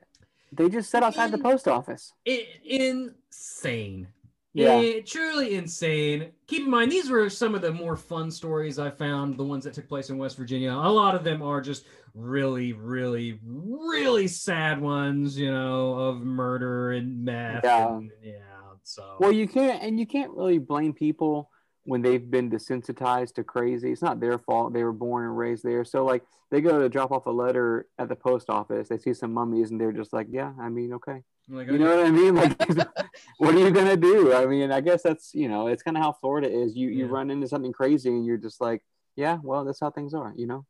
They just sat outside the Mm. post office. I insane. Yeah. Eh, truly insane. Keep in mind, these were some of the more fun stories I found, the ones that took place in West Virginia. A lot of them are just really, really, really sad ones, you know, of murder and meth. Yeah. and- yeah. So, Well, you can't, and you can't really blame people when they've been desensitized to crazy. It's not their fault. They were born and raised there. So, like, they go to drop off a letter at the post office. They see some mummies, and they're just like, "Yeah, I mean, okay." like, You know what I mean? Like, what are you gonna do? I mean, I guess that's you know, it's kind of how Florida is. You you Yeah. run into something crazy, and you're just like, "Yeah, well, that's how things are." You know?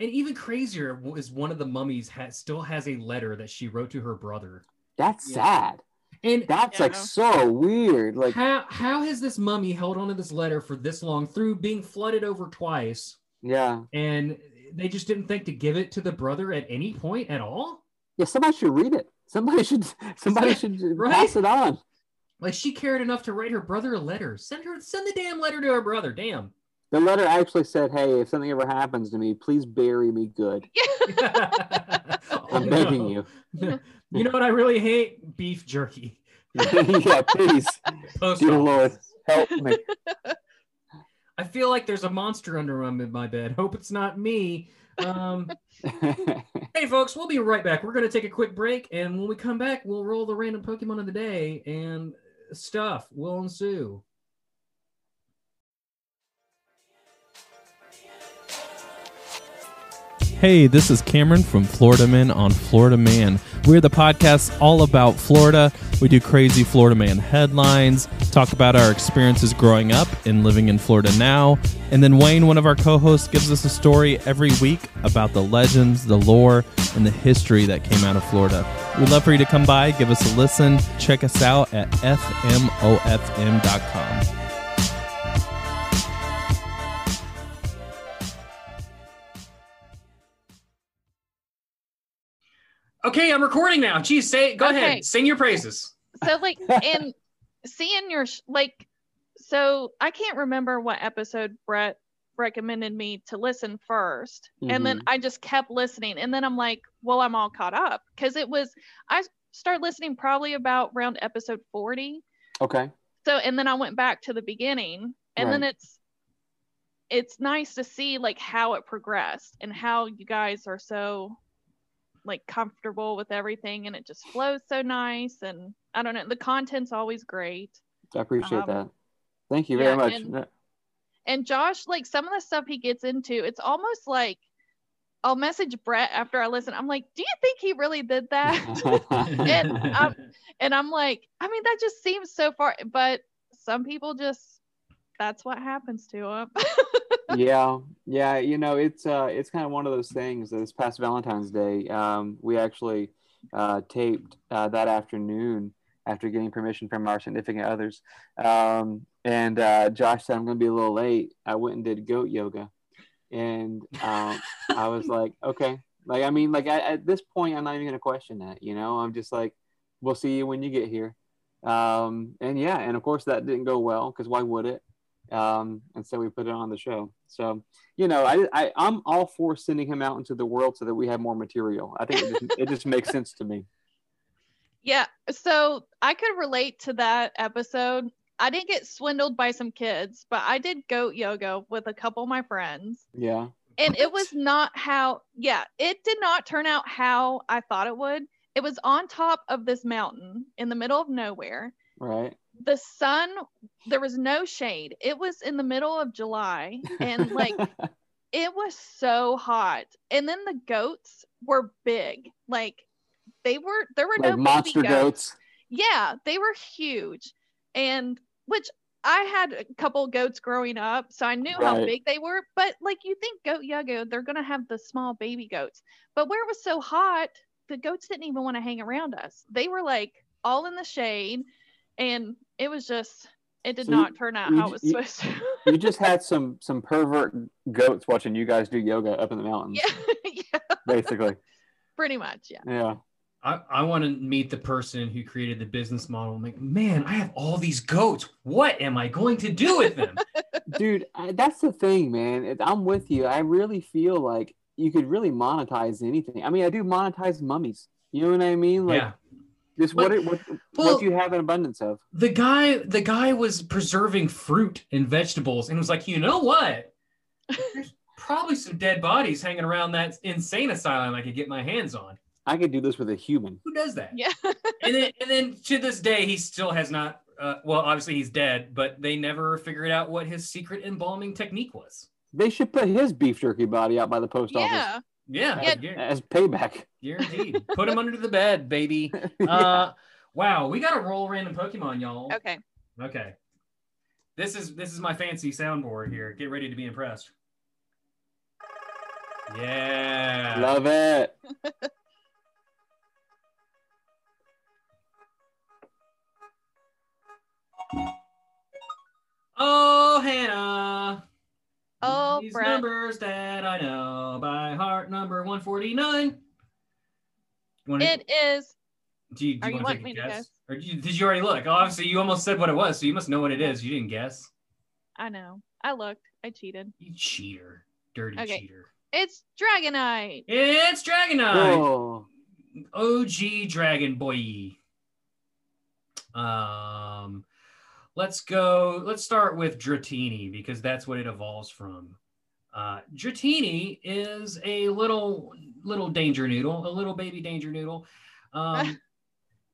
and even crazier is one of the mummies has still has a letter that she wrote to her brother. That's Yeah. sad. And That's like Yeah. so weird. Like, how how has this mummy held on to this letter for this long through being flooded over twice? yeah, and they just didn't think to give it to the brother at any point at all. yeah. Somebody should read it. Somebody should. Somebody should Right? pass it on. Like she cared enough to write her brother a letter. Send her send the damn letter to her brother. Damn. The letter actually said, "Hey, if something ever happens to me, please bury me good. Oh, I'm begging no. you." You know what I really hate? Beef jerky. yeah, please, Post dear Lord, help me. I feel like there's a monster under in my bed. Hope it's not me. Um, hey, folks, we'll be right back. We're going to take a quick break, and when we come back, we'll roll the random Pokemon of the day, and stuff will ensue. Hey, this is Cameron from Florida Man on Florida Man. We're the podcast all about Florida. We do crazy Florida Man headlines, talk about our experiences growing up and living in Florida now. And then Wayne, one of our co hosts, gives us a story every week about the legends, the lore, and the history that came out of Florida. We'd love for you to come by, give us a listen, check us out at fmofm.com. Okay, I'm recording now. Geez, say go Okay. ahead. Sing your praises. so like and seeing your sh- like so i can't remember what episode brett recommended me to listen 1st and then Mhm. i just kept listening and then i'm like well i'm all caught up because it was i started listening probably about around episode 40 okay. so and then i went back to the beginning and then it's it's nice to see like how it progressed and how you guys are so like comfortable with everything and it just flows so nice and i don't know the content's always great I appreciate Um, that. Thank you yeah, very much. and- and josh like some of the stuff he gets into it's almost like i'll message brett after i listen i'm like do you think he really did that and I'm, and I'm like, I mean, that just seems so far, but some people just, that's what happens to them. yeah, yeah. You know, it's uh, it's kind of one of those things. This past Valentine's Day, um, we actually uh, taped uh, that afternoon after getting permission from our significant others. Um, and uh, Josh said, "I'm going to be a little late." I went and did goat yoga, and um, I was like, "Okay." Like, I mean, like I, at this point, I'm not even going to question that. You know, I'm just like, "We'll see you when you get here." Um, and yeah, and of course that didn't go well because why would it? Um, and so we put it on the show. So you know, I, I I'm all for sending him out into the world so that we have more material. I think it just, it just makes sense to me. yeah. So I could relate to that episode. I didn't get swindled by some kids, but I did goat yoga with a couple of my friends. Yeah, And it was not how, yeah, it did not turn out how I thought it would. It was on top of this mountain in the middle of nowhere. right. The sun, there was no shade. It was in the middle of July. And like, it was so hot. And then the goats were big. Like they were there were no like baby monster goats. yeah they were huge. And which i had a couple goats growing up so i knew how big they were. But like you think goat yoga they're gonna have the small baby goats. But where it was so hot the goats didn't even want to hang around us. They were like all in the shade and it was just it did So you- not turn out how it was you- supposed to You just had some some pervert goats watching you guys do yoga up in the mountains, yeah yeah basically. pretty much yeah Yeah. I, I want to meet the person who created the business model. I'm like, man, I have all these goats. What am I going to do with them? dude I, that's the thing man i'm with you i really feel like you could really monetize anything i mean i do monetize mummies you know what i mean like yeah. Just what Well- it what, well- what you have an abundance of The guy, the guy was preserving fruit and vegetables and was like, you know what? There's probably some dead bodies hanging around that insane asylum I could get my hands on. i could do this with a human Who does that? Yeah. and then and then to this day he still has not uh, well obviously he's dead but they never figured out what his secret embalming technique was they should put his beef jerky body out by the post office Yeah. yeah, Yeah. as payback. guaranteed. Put him under the bed baby. Yeah. uh wow we got to roll random pokemon y'all. Okay. okay. This is this is my fancy soundboard here. Get ready to be impressed. Yeah. Love it. Oh hannah Oh, These Brett. numbers that I know by heart, number 149. Wanna, it is. do you, do you you want to wanting take a me to guess? guess? Or did you, did you already look? Obviously, you almost said what it was, so you must know what it is. You didn't guess. I know. I looked. I cheated. You cheater. Dirty Okay. cheater. It's Dragonite. It's Dragonite. oh OG Dragon Boy. Um, let's go. Let's start with Dratini because that's what it evolves from. Uh, Dratini is a little little danger noodle, a little baby danger noodle. Um,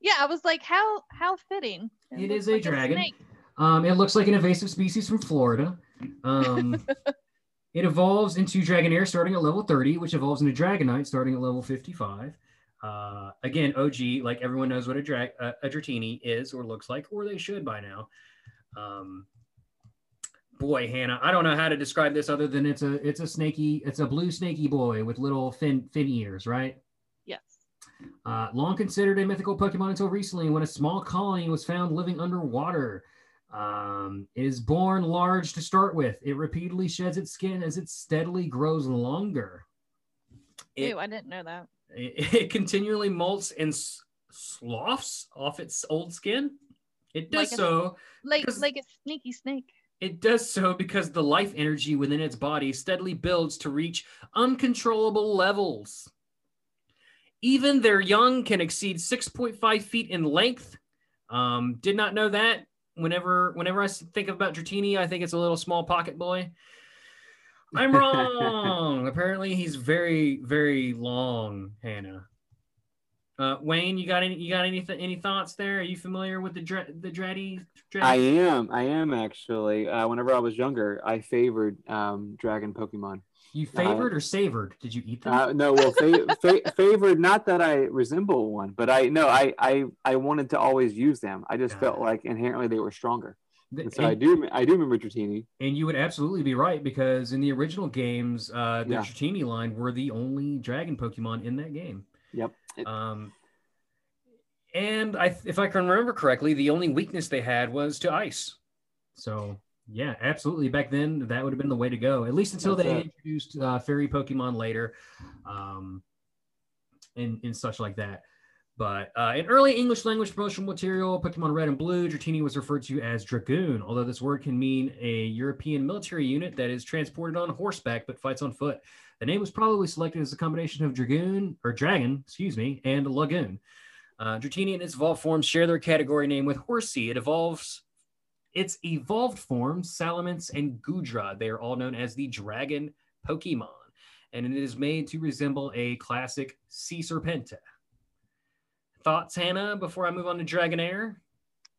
Yeah, I was like, how how fitting. It looks is a like dragon. snake. um, it looks like an invasive species from Florida. Um, it evolves into Dragonair starting at level 30, which evolves into Dragonite starting at level 55. Uh, again, OG, like everyone knows what a, dra- uh, a Dratini is or looks like, or they should by now. Um, boy, Hannah, I don't know how to describe this other than it's a it's a snaky, it's a blue snaky boy with little fin fin ears, right? Yes. Uh, long considered a mythical Pokemon until recently, when a small colony was found living underwater. Um, it is born large to start with. It repeatedly sheds its skin as it steadily grows longer. It, Ew, I didn't know that. it, it continually molts and s- sloughs off its old skin. It does Like a- so. Like like a sneaky snake. It does so because the life energy within its body steadily builds to reach uncontrollable levels. Even their young can exceed 6.5 feet in length. Um, did not know that. Whenever whenever I think about Dratini, I think it's a little small pocket boy. I'm wrong. Apparently, he's very very long, Hannah. Uh, Wayne, you got any you got any any thoughts there? Are you familiar with the dra- the Dratty? I am. I am actually. Uh, whenever I was younger, I favored um, dragon Pokemon. You favored or savored? Did you eat them? Uh, no, well, fa- fa- favored. Not that I resemble one, but I no, I I I wanted to always use them. I just Got felt it. like inherently they were stronger. And so I do. I do remember Dratini. and you would absolutely be right because in the original games, uh, the Yeah. Dratini line were the only dragon Pokemon in that game. Yep. Um, and I, if I can remember correctly, the only weakness they had was to ice. So yeah, absolutely. Back then, that would have been the way to go. At least until That's they it. introduced uh, fairy Pokemon later, um, and and such like that. But uh, in early English language promotional material, Pokemon Red and Blue, Dratini was referred to as Dragoon, although this word can mean a European military unit that is transported on horseback but fights on foot. The name was probably selected as a combination of Dragoon or Dragon, excuse me, and Lagoon. Uh, Dratini and its evolved forms share their category name with Horsea. It evolves its evolved forms, Salamence and Gudra. They are all known as the Dragon Pokemon, and it is made to resemble a classic Sea Serpenta. Thoughts, Hannah, before I move on to Dragonair?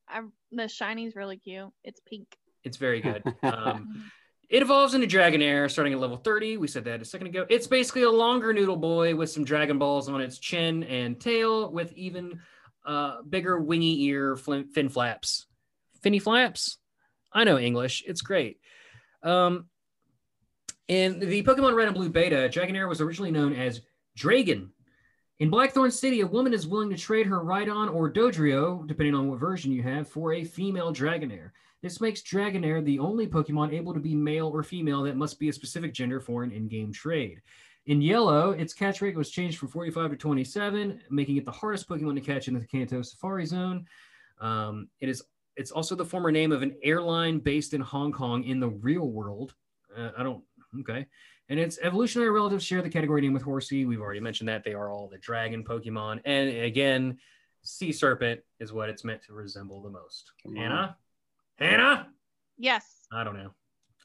I, the shiny's really cute. It's pink. It's very good. Um, It evolves into Dragonair starting at level 30. We said that a second ago. It's basically a longer noodle boy with some Dragon Balls on its chin and tail with even uh, bigger wingy ear fin, fin flaps. Finny flaps? I know English. It's great. Um, in the Pokemon Red and Blue beta, Dragonair was originally known as Dragon. In Blackthorn City, a woman is willing to trade her Rhydon or Dodrio, depending on what version you have, for a female Dragonair. This makes Dragonair the only Pokemon able to be male or female that must be a specific gender for an in game trade. In yellow, its catch rate was changed from 45 to 27, making it the hardest Pokemon to catch in the Kanto Safari Zone. Um, it is it's also the former name of an airline based in Hong Kong in the real world. Uh, I don't okay. And its evolutionary relatives share the category name with Horsea. We've already mentioned that they are all the dragon Pokemon. And again, Sea Serpent is what it's meant to resemble the most. Come on. Hannah, Hannah. Yes. I don't know.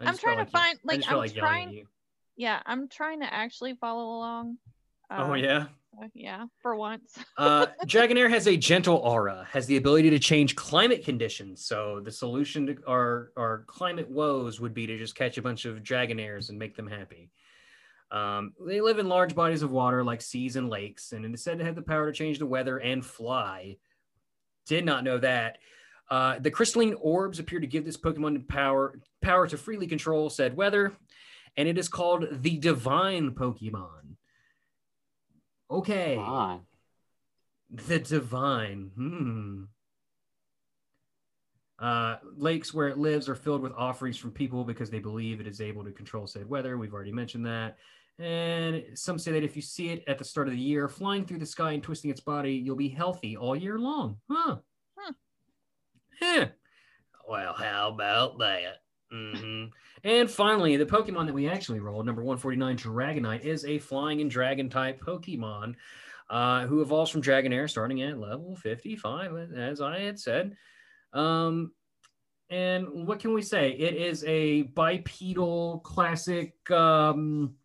I I'm trying to like find- I like, I'm like trying- you. Yeah, I'm trying to actually follow along. Oh Uh, yeah. Yeah, for once. Uh, Dragonair has a gentle aura, has the ability to change climate conditions. So the solution to our, our climate woes would be to just catch a bunch of Dragonairs and make them happy. Um, they live in large bodies of water like seas and lakes, and it is said to have the power to change the weather and fly. Did not know that. Uh, the crystalline orbs appear to give this Pokemon power power to freely control said weather, and it is called the Divine Pokemon. Okay. Come on. The divine. Hmm. Uh, lakes where it lives are filled with offerings from people because they believe it is able to control said weather. We've already mentioned that. And some say that if you see it at the start of the year flying through the sky and twisting its body, you'll be healthy all year long. Huh. Huh. Huh. Well, how about that? Hmm And finally, the Pokemon that we actually rolled, number 149, Dragonite, is a flying and dragon type Pokemon uh, who evolves from Dragonair starting at level 55, as I had said. Um, and what can we say? It is a bipedal classic, um,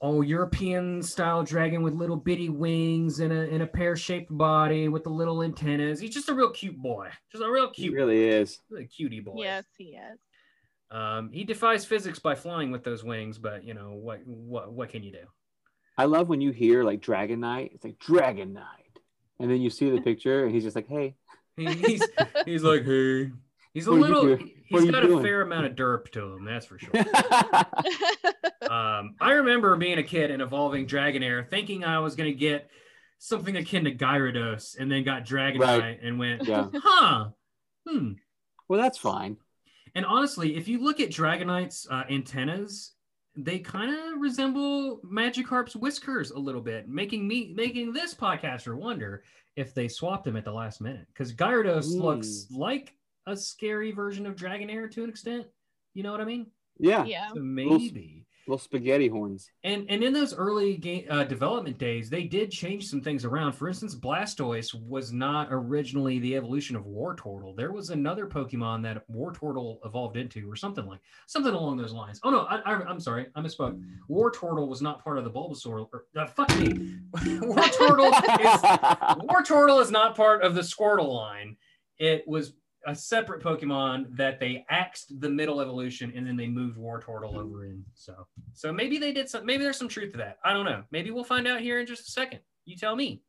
oh, European style dragon with little bitty wings and a, and a pear shaped body with the little antennas. He's just a real cute boy. Just a real He cute, really is. a cutie boy. Yes, he is. Um, he defies physics by flying with those wings, but you know what? What what can you do? I love when you hear like Dragonite. It's like Dragonite, and then you see the picture, and he's just like, "Hey, He's he's like, hey, he's a What are you little. He's got a fair amount of derp to him, that's for sure. um, I remember being a kid and evolving Dragonair, thinking I was gonna get something akin to Gyarados, and then got Dragonite Right. and went, yeah." huh, hmm. Well, that's fine. And honestly, if you look at Dragonite's uh, antennas, they kind of resemble Magikarp's whiskers a little bit, making me making this podcaster wonder if they swapped them at the last minute. Because Gyarados looks like a scary version of Dragonair to an extent. You know what I mean? Yeah, yeah. So maybe. Little spaghetti horns. And and in those early game uh, development days, they did change some things around. For instance, Blastoise was not originally the evolution of Wartortle. There was another Pokemon that Wartortle evolved into, or something like something along those lines. Oh no, I, I, I'm sorry, I misspoke. Wartortle was not part of the Bulbasaur. Or, uh, fuck me. Wartortle is Wartortle is not part of the Squirtle line. It was a separate Pokemon that they axed the middle evolution and then they moved Wartortle over in. So, so maybe they did some. Maybe there's some truth to that. I don't know. Maybe we'll find out here in just a second. You tell me,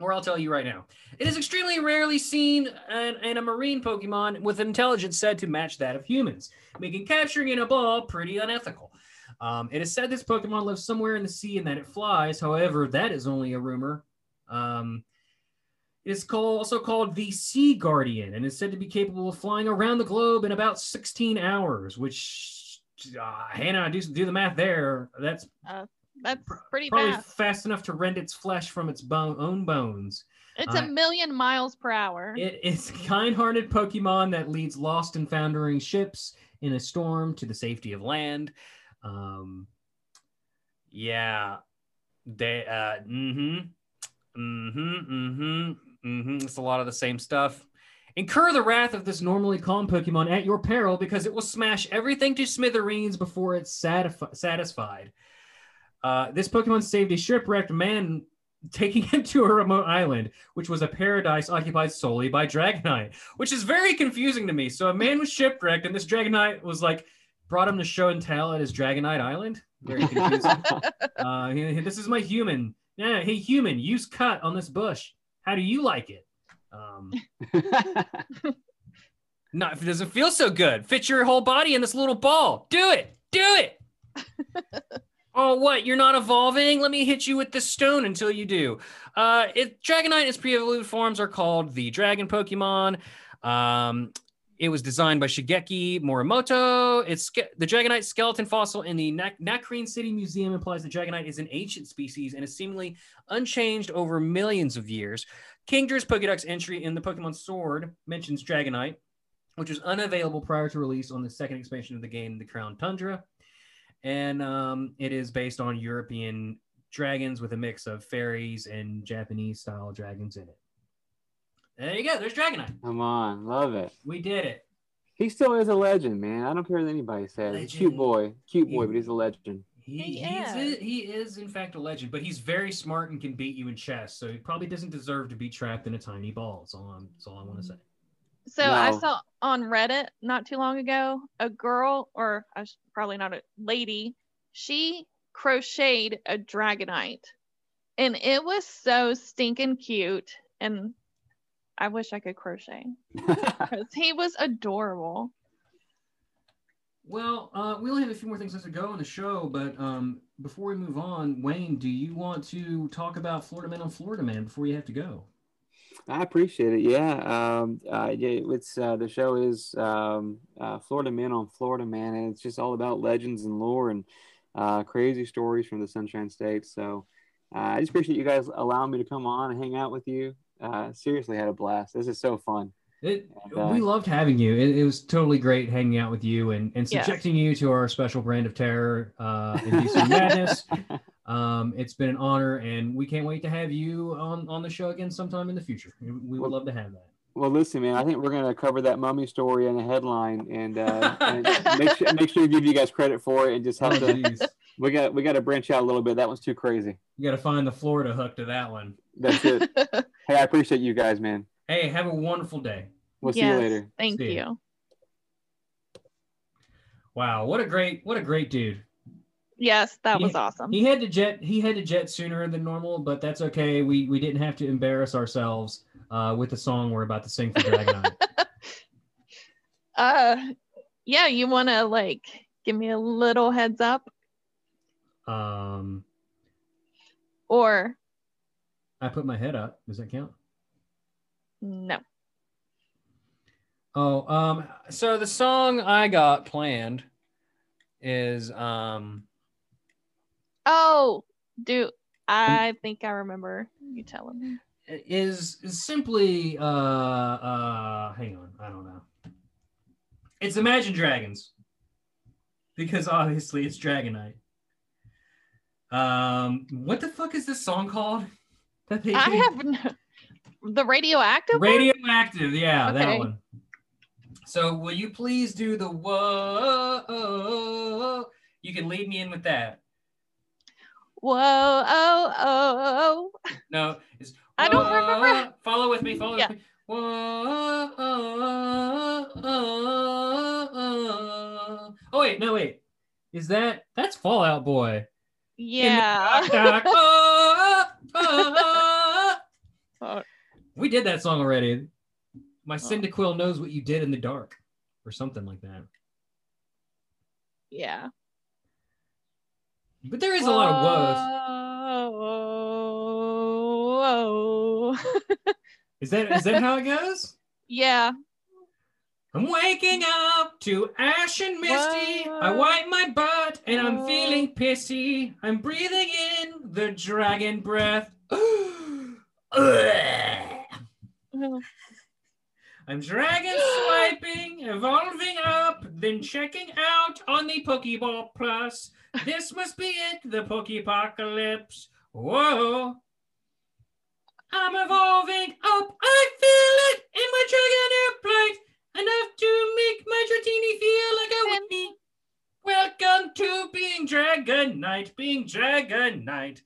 or I'll tell you right now. It is extremely rarely seen in, in a marine Pokemon with intelligence said to match that of humans, making capturing in a ball pretty unethical. Um, it is said this Pokemon lives somewhere in the sea and that it flies. However, that is only a rumor. Um, is called, also called the Sea Guardian and is said to be capable of flying around the globe in about 16 hours, which, uh, Hannah, do, do the math there. That's That's pretty probably fast. fast enough to rend its flesh from its bone, own bones. It's uh, a million miles per hour. It is a kind-hearted Pokemon that leads lost and foundering ships in a storm to the safety of land. Um, yeah, they. Uh, mm-hmm, mm-hmm, mm-hmm, mm-hmm. It's a lot of the same stuff. Incur the wrath of this normally calm Pokemon at your peril because it will smash everything to smithereens before it's satisfi- satisfied. Uh, this Pokemon saved a shipwrecked man taking him to a remote island, which was a paradise occupied solely by Dragonite, which is very confusing to me. So a man was shipwrecked, and this Dragonite was like brought him to show and tell at his Dragonite Island. Very confusing. uh, this is my human. Yeah, hey human, use cut on this bush. How do you like it? Um, not if it doesn't feel so good. Fit your whole body in this little ball. Do it. Do it. oh, what? You're not evolving? Let me hit you with this stone until you do. Uh, it, Dragonite, its pre-evolved forms are called the Dragon Pokemon. Um, it was designed by Shigeki Morimoto. It's the Dragonite skeleton fossil in the Nak- Nacrene City Museum implies the Dragonite is an ancient species and is seemingly unchanged over millions of years. Kingdra's Pokedex entry in the Pokemon Sword mentions Dragonite, which was unavailable prior to release on the second expansion of the game, the Crown Tundra. And um, it is based on European dragons with a mix of fairies and Japanese style dragons in it. There you go. There's Dragonite. Come on, love it. We did it. He still is a legend, man. I don't care what anybody says. Cute boy, cute boy, but he's a legend. He, He he's is. a, he is in fact a legend, but he's very smart and can beat you in chess. So he probably doesn't deserve to be trapped in a tiny ball. That's all I'm. That's all I want to say. So I saw on Reddit not too long ago a girl, or I sh- probably not a lady, she crocheted a dragonite, and it was so stinking cute. And I wish I could crochet because he was adorable. Well, uh, we only have a few more things left to go on the show, but um, before we move on, Wayne, do you want to talk about Florida Man on Florida Man before you have to go? I appreciate it. Yeah. Um, uh, yeah, it's uh, the show is um, uh, Florida Man on Florida Man, and it's just all about legends and lore and uh, crazy stories from the Sunshine State. So uh, I just appreciate you guys allowing me to come on and hang out with you. Seriously, had a blast. This is so fun. It, And, uh, we loved having you. It, it was totally great hanging out with you and, and Yes. subjecting you to our special brand of terror, uh, inducing madness. Um, it's been an honor, and we can't wait to have you on, on the show again sometime in the future. We we would Well- love to have that. Well, listen, man. I think we're gonna cover that mummy story in a headline, and, uh, and make sure make sure to give you guys credit for it, and just Oh, have to. geez. We got we got to branch out a little bit. That one's too crazy. You got to find the Florida hook to that one. That's it. hey, I appreciate you guys, man. Hey, have a wonderful day. We'll see you later. Thank See ya. you. Wow, what a great what a great dude. Yes, that He- was awesome. He had to jet he had to jet sooner than normal, but that's okay. We we didn't have to embarrass ourselves uh, with the song we're about to sing for Dragonite. Uh, yeah, you want to like give me a little heads up, um, or I put my head up. Does that count? No? Oh, um, so the song I got planned is um Oh, dude, I think I remember you telling me. is, is simply uh uh hang on, I don't know. It's Imagine Dragons. Because obviously it's Dragonite. Um what the fuck is this song called? That they I have no, the radioactive. one? Radioactive, yeah, that Okay. one. So will you please do the whoa? You can lead me in with that. Whoa, oh, oh, oh. No, it's I don't remember. Follow with me. Follow Yeah. with me. Whoa, oh, oh, oh, wait, no, wait. Is that that's Fall Out Boy? Yeah. oh, oh, Oh. oh. We did that song already. My. Cyndaquil knows what you did in the dark, or something like that. Yeah. But there is a lot of woes. Whoa, whoa. Is that is that how it goes? yeah. I'm waking up to ash and misty. I wipe my butt and I'm feeling pissy. I'm breathing in the dragon breath. I'm dragon swiping, evolving up, then checking out on the Pokeball Plus. This must be it, the Pokepocalypse. Whoa. I'm evolving up, I feel it in my dragon airplane. Enough to make my Dratini feel like a Whitney. Welcome to being Dragon Knight, being Dragon Knight.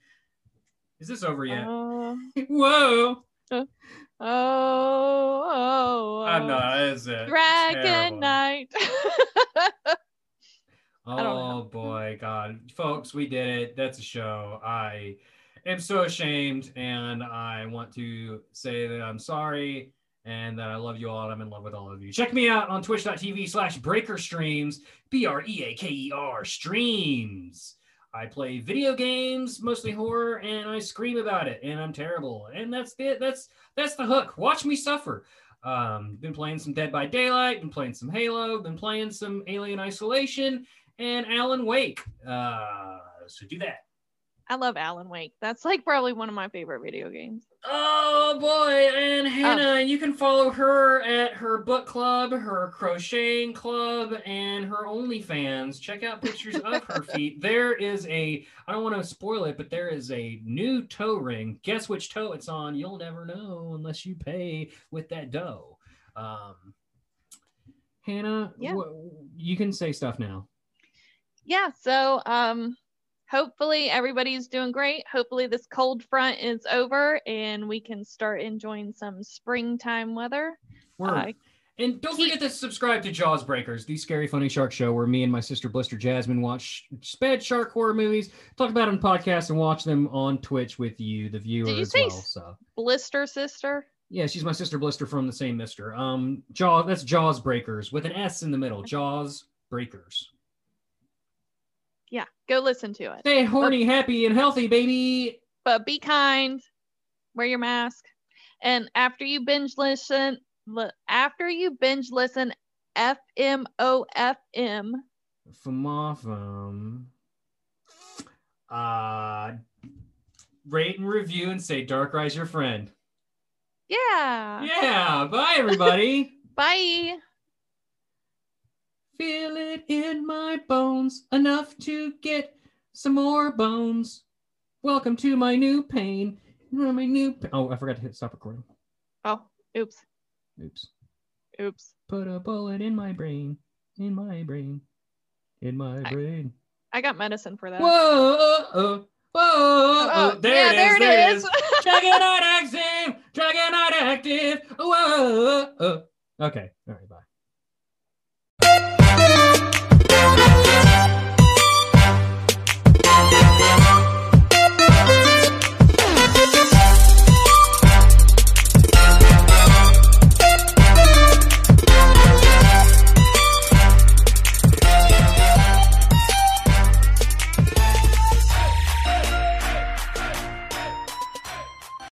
Is this over yet? Oh, Whoa. Oh. Oh, oh, oh. I'm oh. not, is it? Dragon. Knight. Oh boy, God, folks, we did it. That's a show. I am so ashamed, and I want to say that I'm sorry and that I love you all. and I'm in love with all of you. Check me out on twitch.tv slash breaker streams, B R E A K E R streams. I play video games, mostly horror, and I scream about it, and I'm terrible. And that's it. That's that's the hook. Watch me suffer. Um, been playing some Dead by Daylight, been playing some Halo, been playing some Alien Isolation, and Alan Wake. Uh, so do that. I love Alan Wake. That's like probably one of my favorite video games. Oh boy, and Hannah, you can follow her at her book club, her crocheting club, and her OnlyFans. Check out pictures of her feet. There is a, I don't want to spoil it, but there is a new toe ring. Guess which toe it's on? You'll never know unless you pay with that dough. Um, Hannah, Yeah. wh- you can say stuff now. Yeah, so um hopefully everybody's doing great. Hopefully this cold front is over and we can start enjoying some springtime weather. Uh, And don't Keep- forget to subscribe to Jaws Breakers, the scary, funny shark show where me and my sister Blister Jasmine watch bad shark horror movies, talk about them on podcasts, and watch them on Twitch with you, the viewer, Did you as say well. So Blister sister. yeah, she's my sister Blister from the same Mister. Um, Jaws. That's Jaws Breakers with an S in the middle. Jaws Breakers. Yeah, go listen to it. Stay horny, happy, and healthy, baby. But be kind. Wear your mask. And after you binge listen, after you binge listen FMOFM, Famafum. Uh, rate and review and say Darkrai's your friend. yeah. Yeah, bye everybody. Bye. Feel it in my bones, enough to get some more bones. Welcome to my new pain. My new. Pa- oh, I forgot to hit stop recording. Oh, oops. Oops. Oops. Put a bullet in my brain. In my brain. In my I- brain. I got medicine for that. Whoa! Oh, oh, whoa! Oh, oh, oh there, yeah, it is, there it there is. Dragonite active. Dragonite active. Whoa! oh. oh okay. All right. Bye.